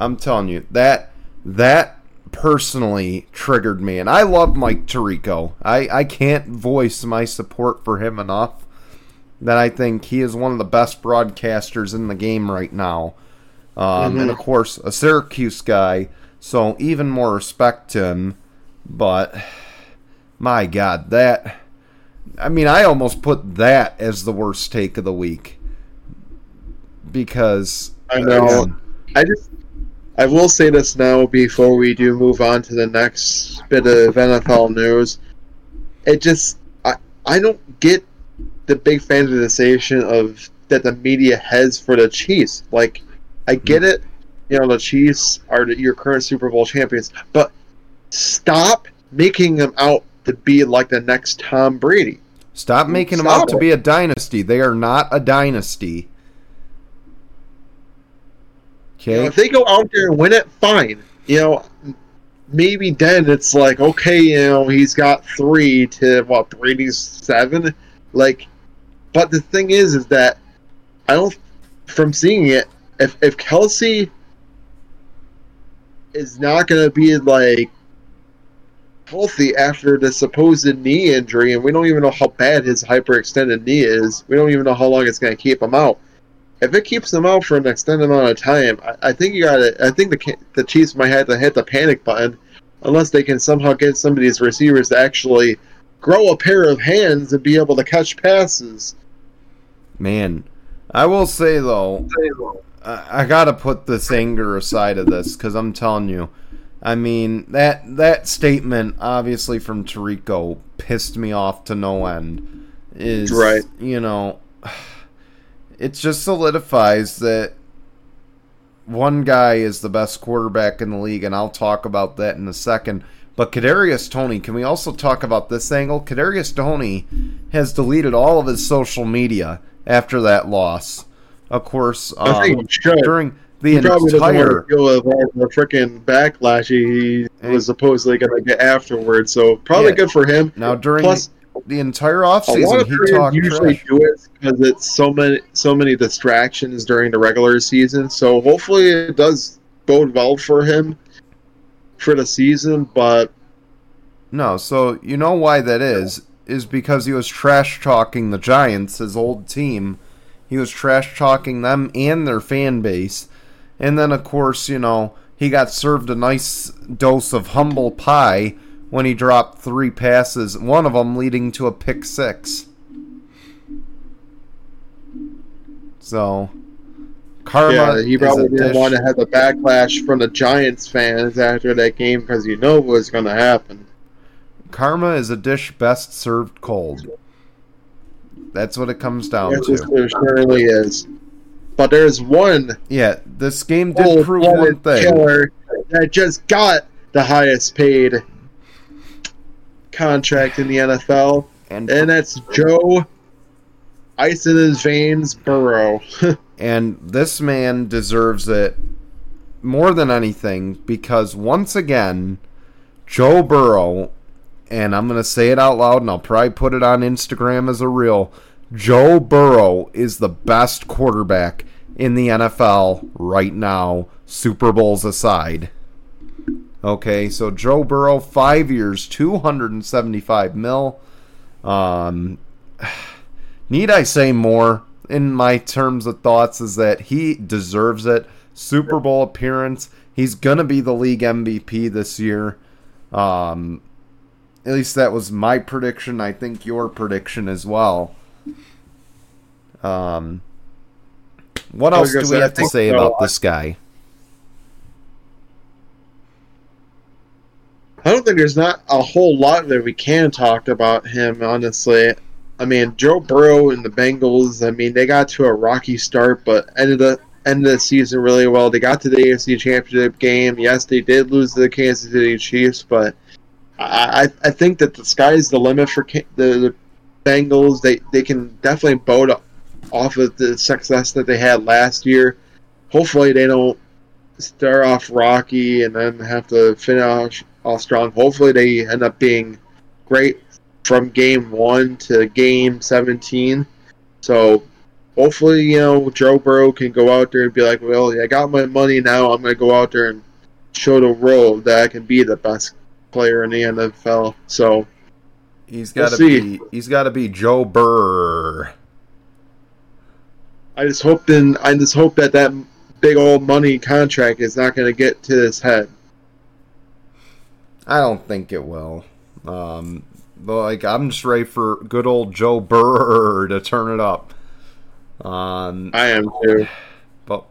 I'm telling you that that personally triggered me, and I love Mike Tirico. I I can't voice my support for him enough. That I think he is one of the best broadcasters in the game right now, um, and of course a Syracuse guy, so even more respect to him. But my God, that I mean, I almost put that as the worst take of the week because I know. I just, I will say this now before we do move on to the next bit of NFL news. It just, I, I don't get the big fantasization of that the media has for the Chiefs. Like, I get hmm. it, you know, the Chiefs are your current Super Bowl champions, but stop making them out to be like the next Tom Brady. Stop making them Stop out to be a dynasty. They are not a dynasty. You know, Okay. if they go out there and win it, fine. You know, maybe then it's like, okay, you know, he's got three to what Brady's seven. Like, but the thing is, is that I don't. From seeing it, if if Kelce is not going to be like healthy after the supposed knee injury, and we don't even know how bad his hyperextended knee is. We don't even know how long it's going to keep him out if it keeps him out for an extended amount of time, I, I think you got to. I think the the Chiefs might have to hit the panic button, unless they can somehow get some of these receivers to actually grow a pair of hands and be able to catch passes. Man, I will say though, I, I gotta put this anger aside of this because I'm telling you, I mean that that statement obviously from Tirico pissed me off to no end. Is Right. You know, it just solidifies that one guy is the best quarterback in the league, and I'll talk about that in a second. But Kadarius Toney, can we also talk about this angle? Kadarius Toney has deleted all of his social media after that loss. Of course, um, during the He probably doesn't want entire to deal with all the freaking backlash he was supposedly going to get afterwards. So probably Yeah. good for him. now during Plus, the entire offseason he talked usually trash. do it because it's so many so many distractions during the regular season. So hopefully it does bode well for him for the season. But No, so you know why that is is because he was trash talking the Giants, his old team. He was trash talking them and their fan base. And then of course, you know, he got served a nice dose of humble pie when he dropped three passes, one of them leading to a pick six. So, karma yeah, he probably didn't want to have the backlash from the Giants fans after that game because you know what's going to happen. Karma is a dish best served cold. That's what it comes down Yes, to. surely is. But there's one Yeah, this game did oh, prove one thing. killer that just got the highest paid contract in the NFL, And and that's Joe Ice in his veins Burrow. and this man deserves it more than anything because once again, Joe Burrow, and I'm gonna say it out loud, and I'll probably put it on Instagram as a reel. Joe Burrow is the best quarterback in the NFL right now, Super Bowls aside. Okay, so Joe Burrow, five years, 275 mil. Um, need I say more in my terms of thoughts is that he deserves it. Super Bowl appearance. He's going to be the league MVP this year. Um, at least that was my prediction. I think your prediction as well. Um, what else do we say, have to say so. about this guy? I don't think there's not a whole lot that we can talk about him, honestly. I mean, Joe Burrow and the Bengals, I mean, they got to a rocky start, but ended the ended the season really well. They got to the AFC Championship game. Yes, they did lose to the Kansas City Chiefs, but I, I think that the sky is the limit for the, the Bengals. They they can definitely boat off of the success that they had last year. Hopefully, they don't start off rocky and then have to finish off strong. Hopefully, they end up being great from game one to game 17. So, hopefully, you know, Joe Burrow can go out there and be like, well, I got my money now. I'm going to go out there and show the world that I can be the best player in the NFL. So, He's We'll got to see. be. He's got to be Joe Burr. I just hope then I just hope that that big old money contract is not going to get to his head. I don't think it will. Um, but like I'm just ready for good old Joe Burr to turn it up. Um, I am too. but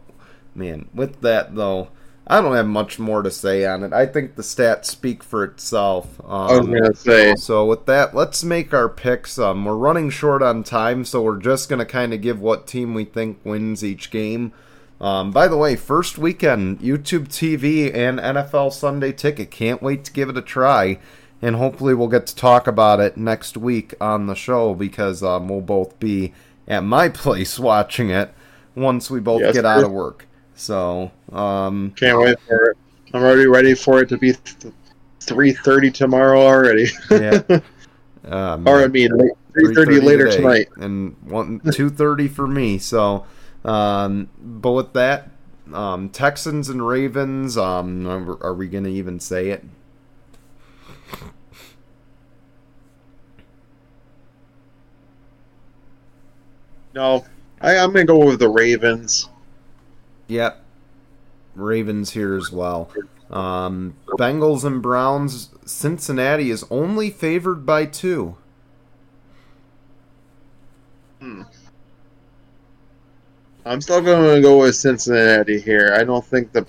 man, with that though, I don't have much more to say on it. I think the stats speak for itself. I was Um, to say. so with that, let's make our picks. Um, we're running short on time, so we're just gonna kind of give what team we think wins each game. Um, by the way, first weekend, YouTube TV and NFL Sunday Ticket. Can't wait to give it a try, and hopefully we'll get to talk about it next week on the show because um, we'll both be at my place watching it once we both Yes, get out of work. So, um, Can't wait for it. I'm already ready for it to be th- 3:30 tomorrow already. Yeah. um, or I mean, late- 3:30 later today, tonight. and one two thirty for me. So, um, but with that, um, Texans and Ravens. Um, are, are we gonna even say it? No, I, I'm gonna go with the Ravens. Yep. Ravens here as well. Um, Bengals and Browns. Cincinnati is only favored by two. Hmm. I'm still gonna go with Cincinnati here. I don't think the,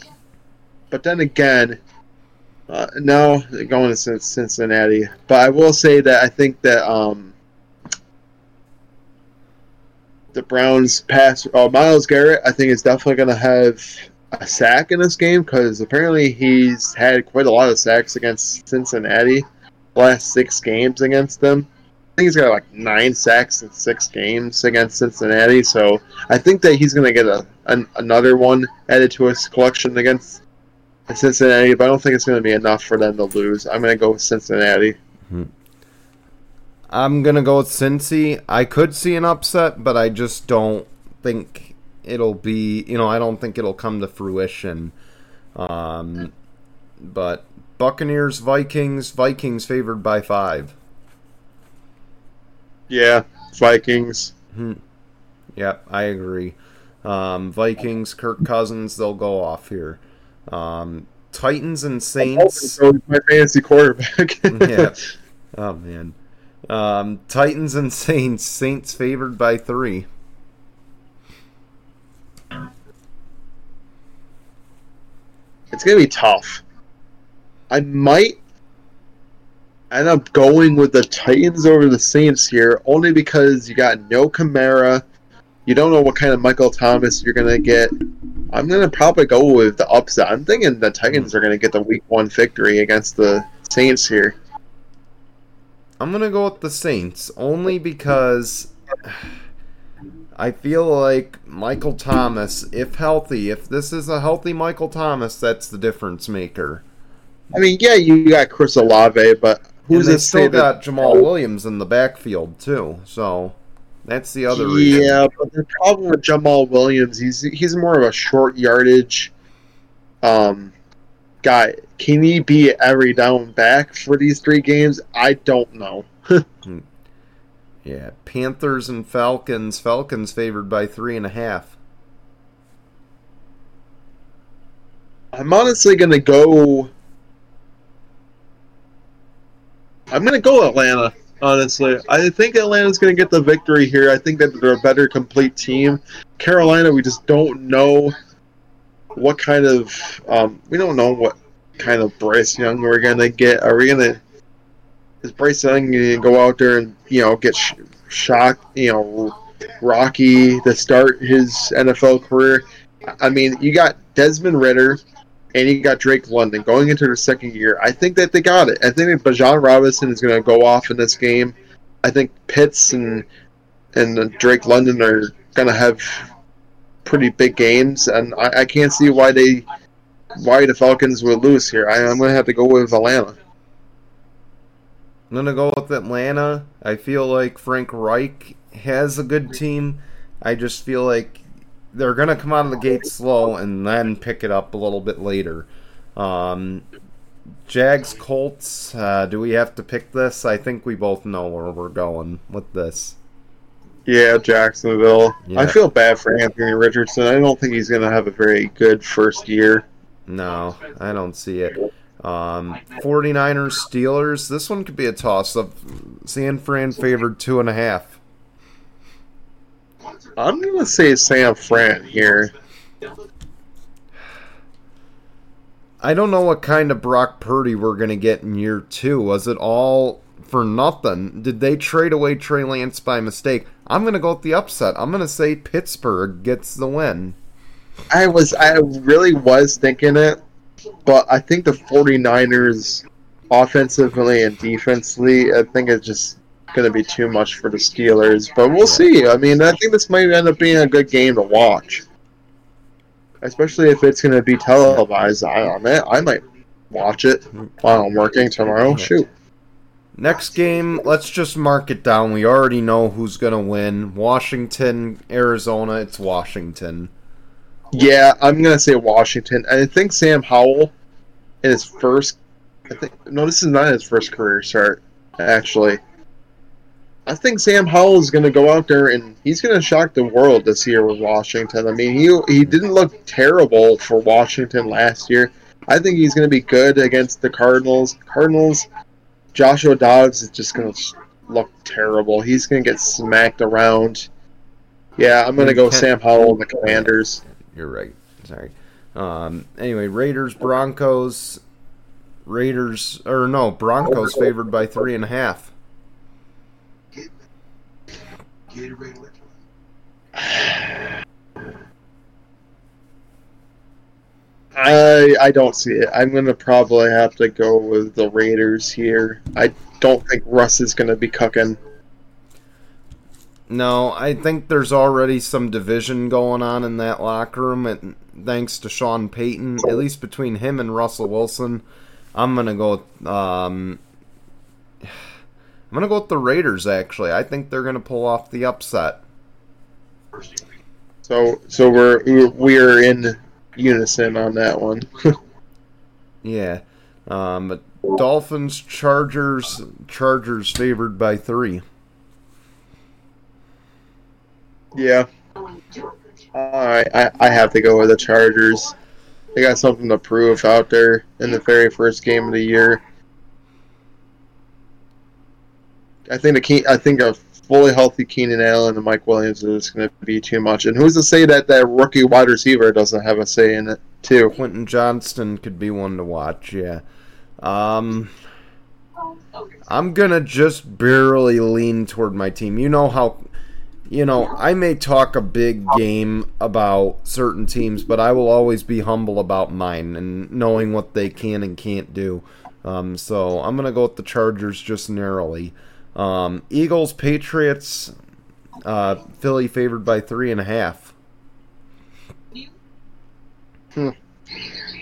but then again, uh, no, going to Cincinnati. But I will say that I think that um, the Browns pass. Uh, oh, Myles Garrett, I think is definitely gonna have a sack in this game because apparently he's had quite a lot of sacks against Cincinnati. Last six games against them. I think he's got like nine sacks in six games against Cincinnati. So I think that he's going to get a an, another one added to his collection against Cincinnati, but I don't think it's going to be enough for them to lose. I'm going to go with Cincinnati. I'm I'm gonna go with Cincy. I could see an upset, but I just don't think it'll be. You know, I don't think it'll come to fruition. Um, but Buccaneers, Vikings, Vikings favored by five. Yeah, Vikings. Hmm. Yep, I agree. Um, Vikings, Kirk Cousins, they'll go off here. Um, Titans and Saints. My fantasy quarterback. yeah. Oh man. Um, Titans and Saints. Saints favored by three. It's gonna be tough. I might end up going with the Titans over the Saints here, only because you got no Kamara. You don't know what kind of Michael Thomas you're gonna get. I'm gonna probably go with the upset. I'm thinking the Titans are gonna get the Week One victory against the Saints here. I'm gonna go with the Saints only because I feel like Michael Thomas, if healthy, if this is a healthy Michael Thomas, that's the difference maker. I mean, yeah, you got Chris Olave, but who's and they still got that? Jamaal Williams in the backfield too, so that's the other reason. Yeah, but the problem with Jamaal Williams, he's he's more of a short yardage um guy. Can he be every down back for these three games? I don't know. Hmm. Yeah, Panthers and Falcons. Falcons favored by three and a half. I'm honestly gonna go. I'm gonna go Atlanta. Honestly, I think Atlanta's gonna get the victory here. I think that they're a better complete team. Carolina, we just don't know what kind of. Um, we don't know what kind of Bryce Young we're gonna get. Are we gonna? Is Bryce Young gonna go out there and you know get sh- shocked? You know, Rocky to start his NFL career. I mean, you got Desmond Ridder and you got Drake London going into their second year. I think that they got it. I think that Bijan Robinson is going to go off in this game. I think Pitts and and Drake London are going to have pretty big games, and I, I can't see why they why the Falcons would lose here. I, I'm going to have to go with Atlanta. I'm gonna go with Atlanta. I feel like Frank Reich has a good team. I just feel like they're gonna come out of the gate slow and then pick it up a little bit later. Um, Jags Colts. Uh, do we have to pick this? I think we both know where we're going with this. Yeah, Jacksonville. Yeah. I feel bad for Anthony Richardson. I don't think he's going to have a very good first year. No, I don't see it. Um, 49ers Steelers. This one could be a toss up. San Fran favored two and a half. I'm going to say San Fran here. I don't know what kind of Brock Purdy we're going to get in year two. Was it all for nothing? Did they trade away Trey Lance by mistake? I'm going to go with the upset. I'm going to say Pittsburgh gets the win. I was I really was thinking it, but I think the 49ers offensively and defensively, I think it's just going to be too much for the Steelers, but we'll see. I mean, I think this might end up being a good game to watch. Especially if it's going to be televised. I, I, might, I might watch it while I'm working tomorrow. Shoot. Next game, let's just mark it down. We already know who's going to win. Washington, Arizona, it's Washington. Yeah, I'm gonna say Washington. I think Sam Howell in his first. I think no, this is not his first career start. Actually, I think Sam Howell is gonna go out there and he's gonna shock the world this year with Washington. I mean, he he didn't look terrible for Washington last year. I think he's gonna be good against the Cardinals. Cardinals. Joshua Dobbs is just gonna look terrible. He's gonna get smacked around. Yeah, I'm gonna go Sam Howell and the Commanders. You're right. Sorry. Um, anyway, Raiders, Broncos. Raiders, or no, Broncos favored by three and a half. I I don't see it. I'm gonna probably have to go with the Raiders here. I don't think Russ is gonna be cooking. No, I think there's already some division going on in that locker room, and thanks to Sean Payton, at least between him and Russell Wilson, I'm gonna go. Um, I'm gonna go with the Raiders. Actually, I think they're gonna pull off the upset. So so we're we're in unison on that one. yeah. Um, but Dolphins, Chargers, Chargers favored by three. Yeah. I, I I have to go with the Chargers. They got something to prove out there in the very first game of the year. I think the key, I think a fully healthy Keenan Allen and Mike Williams is going to be too much. And who's to say that that rookie wide receiver doesn't have a say in it too? Quentin Johnston could be one to watch. Yeah. Um, I'm gonna just barely lean toward my team. You know how, you know, I may talk a big game about certain teams, but I will always be humble about mine and knowing what they can and can't do. Um, so I'm gonna go with the Chargers just narrowly. Um, Eagles, Patriots, uh, Philly favored by three and a half. Hmm.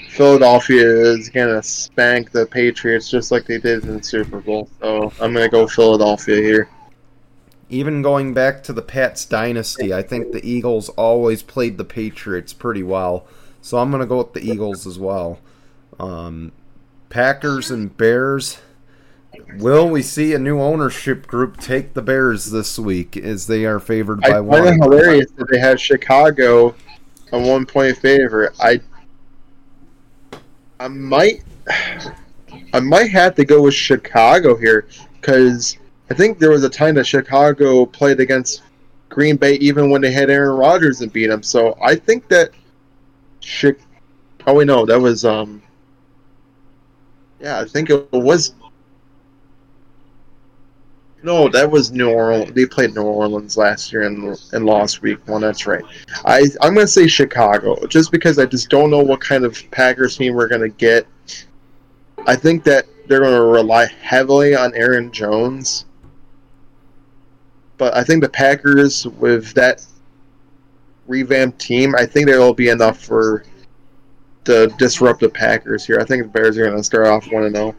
Philadelphia is gonna spank the Patriots just like they did in the Super Bowl. So I'm gonna go Philadelphia here. Even going back to the Pats dynasty, I think the Eagles always played the Patriots pretty well. So I'm gonna go with the Eagles as well. Um, Packers and Bears. Will we see a new ownership group take the Bears this week as they are favored by I one? find it hilarious that they have Chicago a one point favorite. I I might I might have to go with Chicago here because I think there was a time that Chicago played against Green Bay even when they had Aaron Rodgers and beat them. So I think that Chi- Oh wait, no, that was um. Yeah, I think it was no, that was New Orleans. They played New Orleans last year and and lost week one. That's right. I I'm gonna say Chicago just because I just don't know what kind of Packers team we're gonna get. I think that they're gonna rely heavily on Aaron Jones, but I think the Packers with that revamped team, I think there will be enough for to disrupt the Packers here. I think the Bears are gonna start off one and zero.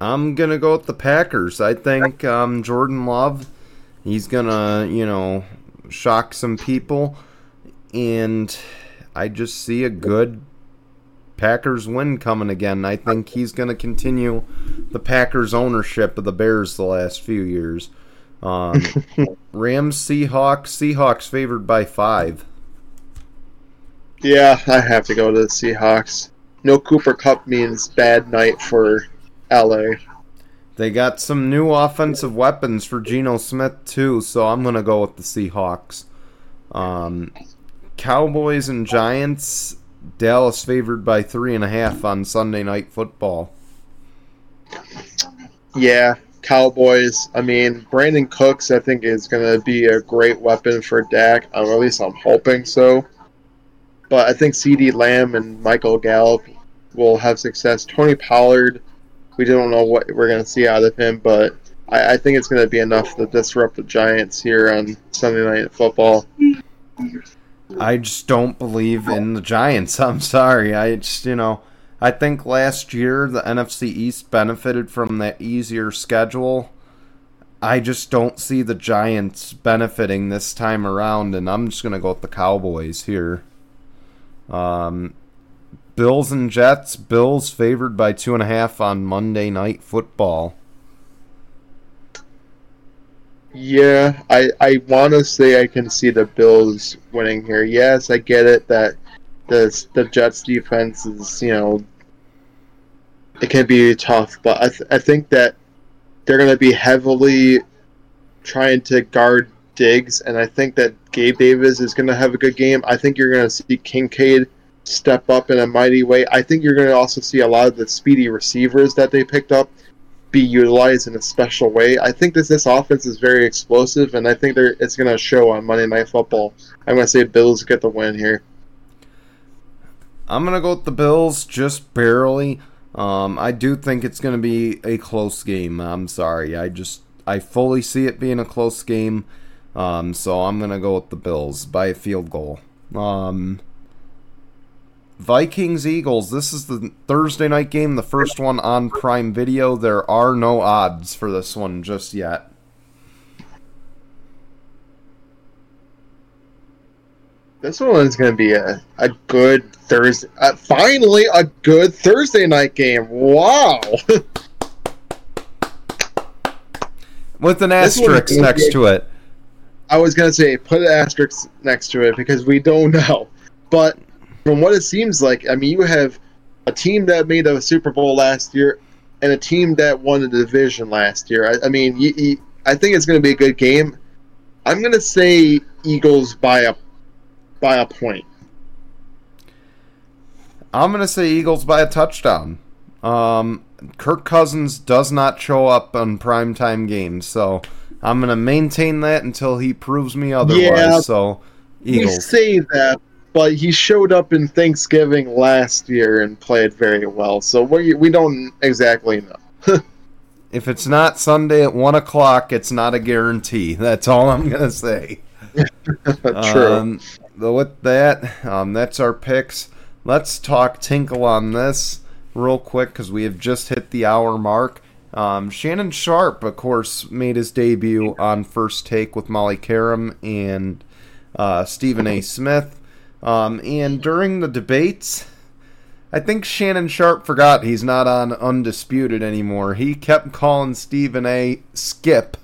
I'm gonna go with the Packers. I think um, Jordan Love, he's gonna you know shock some people, and I just see a good Packers win coming again. I think he's gonna continue the Packers ownership of the Bears the last few years. Um, Rams, Seahawks, Seahawks favored by five. Yeah, I have to go to the Seahawks. No Cooper Kupp means bad night for LA. They got some new offensive weapons for Geno Smith too, so I'm gonna go with the Seahawks. Um, Cowboys and Giants. Dallas favored by three and a half on Sunday Night Football. Yeah, Cowboys. I mean, Brandin Cooks, I think, is going to be a great weapon for Dak. Or at least I'm hoping so. But I think CeeDee Lamb and Michael Gallup will have success. Tony Pollard, we don't know what we're going to see out of him, but I, I think it's going to be enough to disrupt the Giants here on Sunday Night Football. I just don't believe in the Giants. I'm sorry. I just, you know, I think last year the NFC East benefited from that easier schedule. I just don't see the Giants benefiting this time around, and I'm just going to go with the Cowboys here. Um, Bills and Jets. Bills favored by two and a half on Monday Night Football. Yeah, I, I want to say I can see the Bills winning here. Yes, I get it that the the Jets defense is you know it can be tough, but I th- I think that they're going to be heavily trying to guard Diggs, and I think that Gabe Davis is going to have a good game. I think you're going to see Kincaid step up in a mighty way. I think you're going to also see a lot of the speedy receivers that they picked up be utilized in a special way. I think this this offense is very explosive, and I think it's going to show on Monday Night Football. I'm going to say Bills get the win here. I'm going to go with the Bills just barely. Um, I do think it's going to be a close game. I'm sorry. I just I fully see it being a close game. Um, so I'm going to go with the Bills by a field goal. Um, Vikings Eagles. This is the Thursday night game, the first one on Prime Video. There are no odds for this one just yet. This one is going to be a, a good Thursday. Uh, finally, a good Thursday night game. Wow. With an asterisk next be, to it. I was going to say, put an asterisk next to it because we don't know. But from what it seems like, I mean, you have a team that made a Super Bowl last year and a team that won the division last year. I, I mean, you, you, I think it's going to be a good game. I'm going to say Eagles by a by a point. I'm going to say Eagles by a touchdown. Um, Kirk Cousins does not show up on primetime games, so I'm going to maintain that until he proves me otherwise. Yeah, so, Eagles. We say that, but he showed up in Thanksgiving last year and played very well, so we, we don't exactly know. if it's not Sunday at 1 o'clock, it's not a guarantee. That's all I'm going to say. True. Um, with that, um, that's our picks. Let's talk Tinkle on this real quick because we have just hit the hour mark. Um, Shannon Sharpe, of course, made his debut on First Take with Molly Qerim and uh, Stephen A. Smith. Um, and during the debates, I think Shannon Sharpe forgot he's not on Undisputed anymore. He kept calling Stephen A. Skip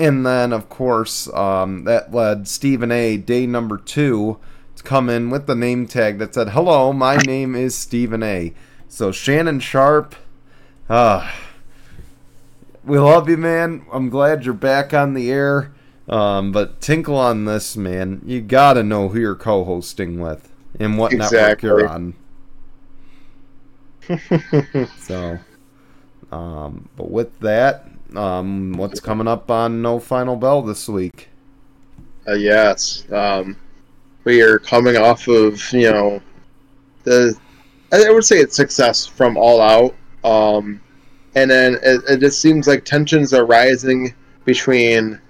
and then, of course, um, that led Stephen A. day number two to come in with the name tag that said, "Hello, my name is Stephen A." So Shannon Sharpe, uh, we love you, man. I'm glad you're back on the air. Um, but tinkle on this, man. You gotta know who you're co-hosting with and what exactly. network you're on. so, um, but with that, um, what's coming up on No Final Bell this week? Uh, yes, um, we are coming off of you know the I would say it's success from All Out, um, and then it, it just seems like tensions are rising between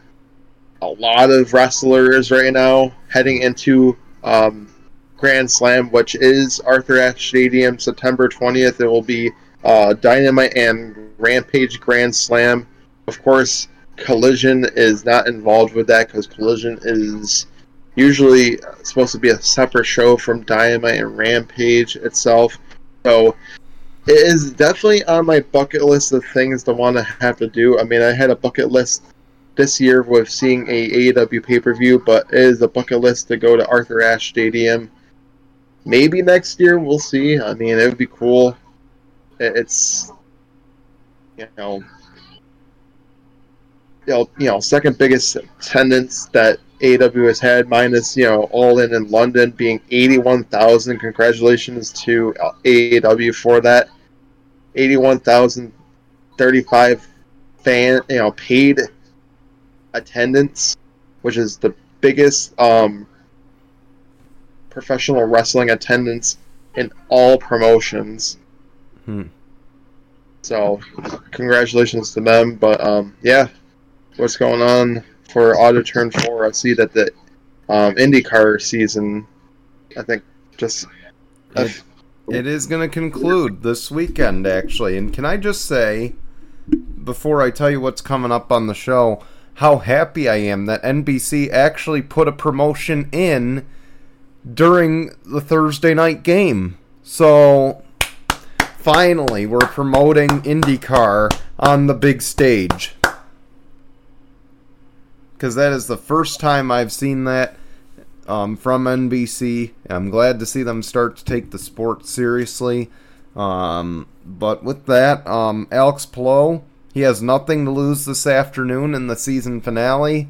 a lot of wrestlers right now heading into um, Grand Slam, which is Arthur Ashe Stadium, September 20th. It will be uh, Dynamite and Rampage Grand Slam. Of course, Collision is not involved with that because Collision is usually supposed to be a separate show from Dynamite and Rampage itself. So it is definitely on my bucket list of things to want to have to do. I mean, I had a bucket list this year with seeing a AEW pay per view, but it is a bucket list to go to Arthur Ashe Stadium. Maybe next year, we'll see. I mean, it would be cool it's you know you know, you know second biggest attendance that AEW has had, minus you know All In in London being eighty-one thousand. Congratulations to uh, AEW for that. Eighty-one thousand thirty-five fan, you know, paid attendance, which is the biggest um, professional wrestling attendance in all promotions. Hmm. So, congratulations to them. But um, yeah, what's going on for Auto Turn Four? I see that the um, IndyCar season, I think, just. It, it is going to conclude this weekend, actually. And can I just say, before I tell you what's coming up on the show, how happy I am that NBC actually put a promotion in during the Thursday night game. So finally we're promoting IndyCar on the big stage. Because that is the first time I've seen that um, from NBC. I'm glad to see them start to take the sport seriously. Um, but with that, um, Alex Palou, he has nothing to lose this afternoon in the season finale.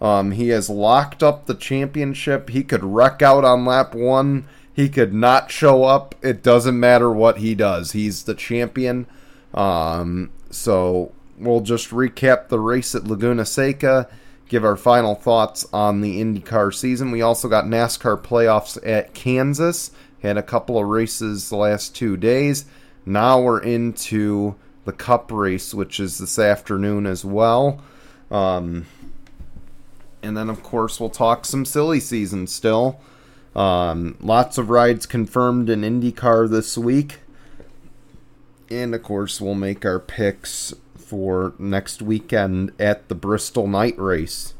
Um, he has locked up the championship. He could wreck out on lap one he could not show up. It doesn't matter what he does. He's the champion. Um, so we'll just recap the race at Laguna Seca, give our final thoughts on the IndyCar season. We also got NASCAR playoffs at Kansas. Had a couple of races the last two days. Now we're into the Cup race, which is this afternoon as well. Um, and then, of course, we'll talk some silly season still. Um, lots of rides confirmed in IndyCar this week. And of course, we'll make our picks for next weekend at the Bristol Night Race.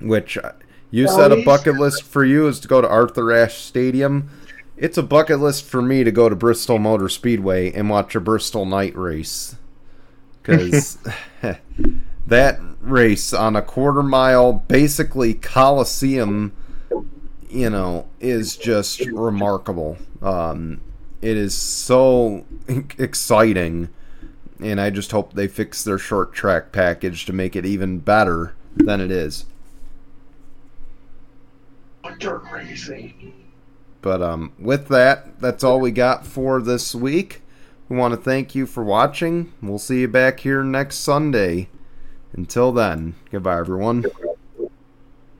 Which uh, you said a bucket list for you is to go to Arthur Ashe Stadium. It's a bucket list for me to go to Bristol Motor Speedway and watch a Bristol Night Race. Because that race on a quarter mile, basically Coliseum, you know, is just remarkable. Um, it is so exciting, and I just hope they fix their short track package to make it even better than it is. Dirt racing. But um, with that, that's all we got for this week. We want to thank you for watching. We'll see you back here next Sunday. Until then, goodbye, everyone.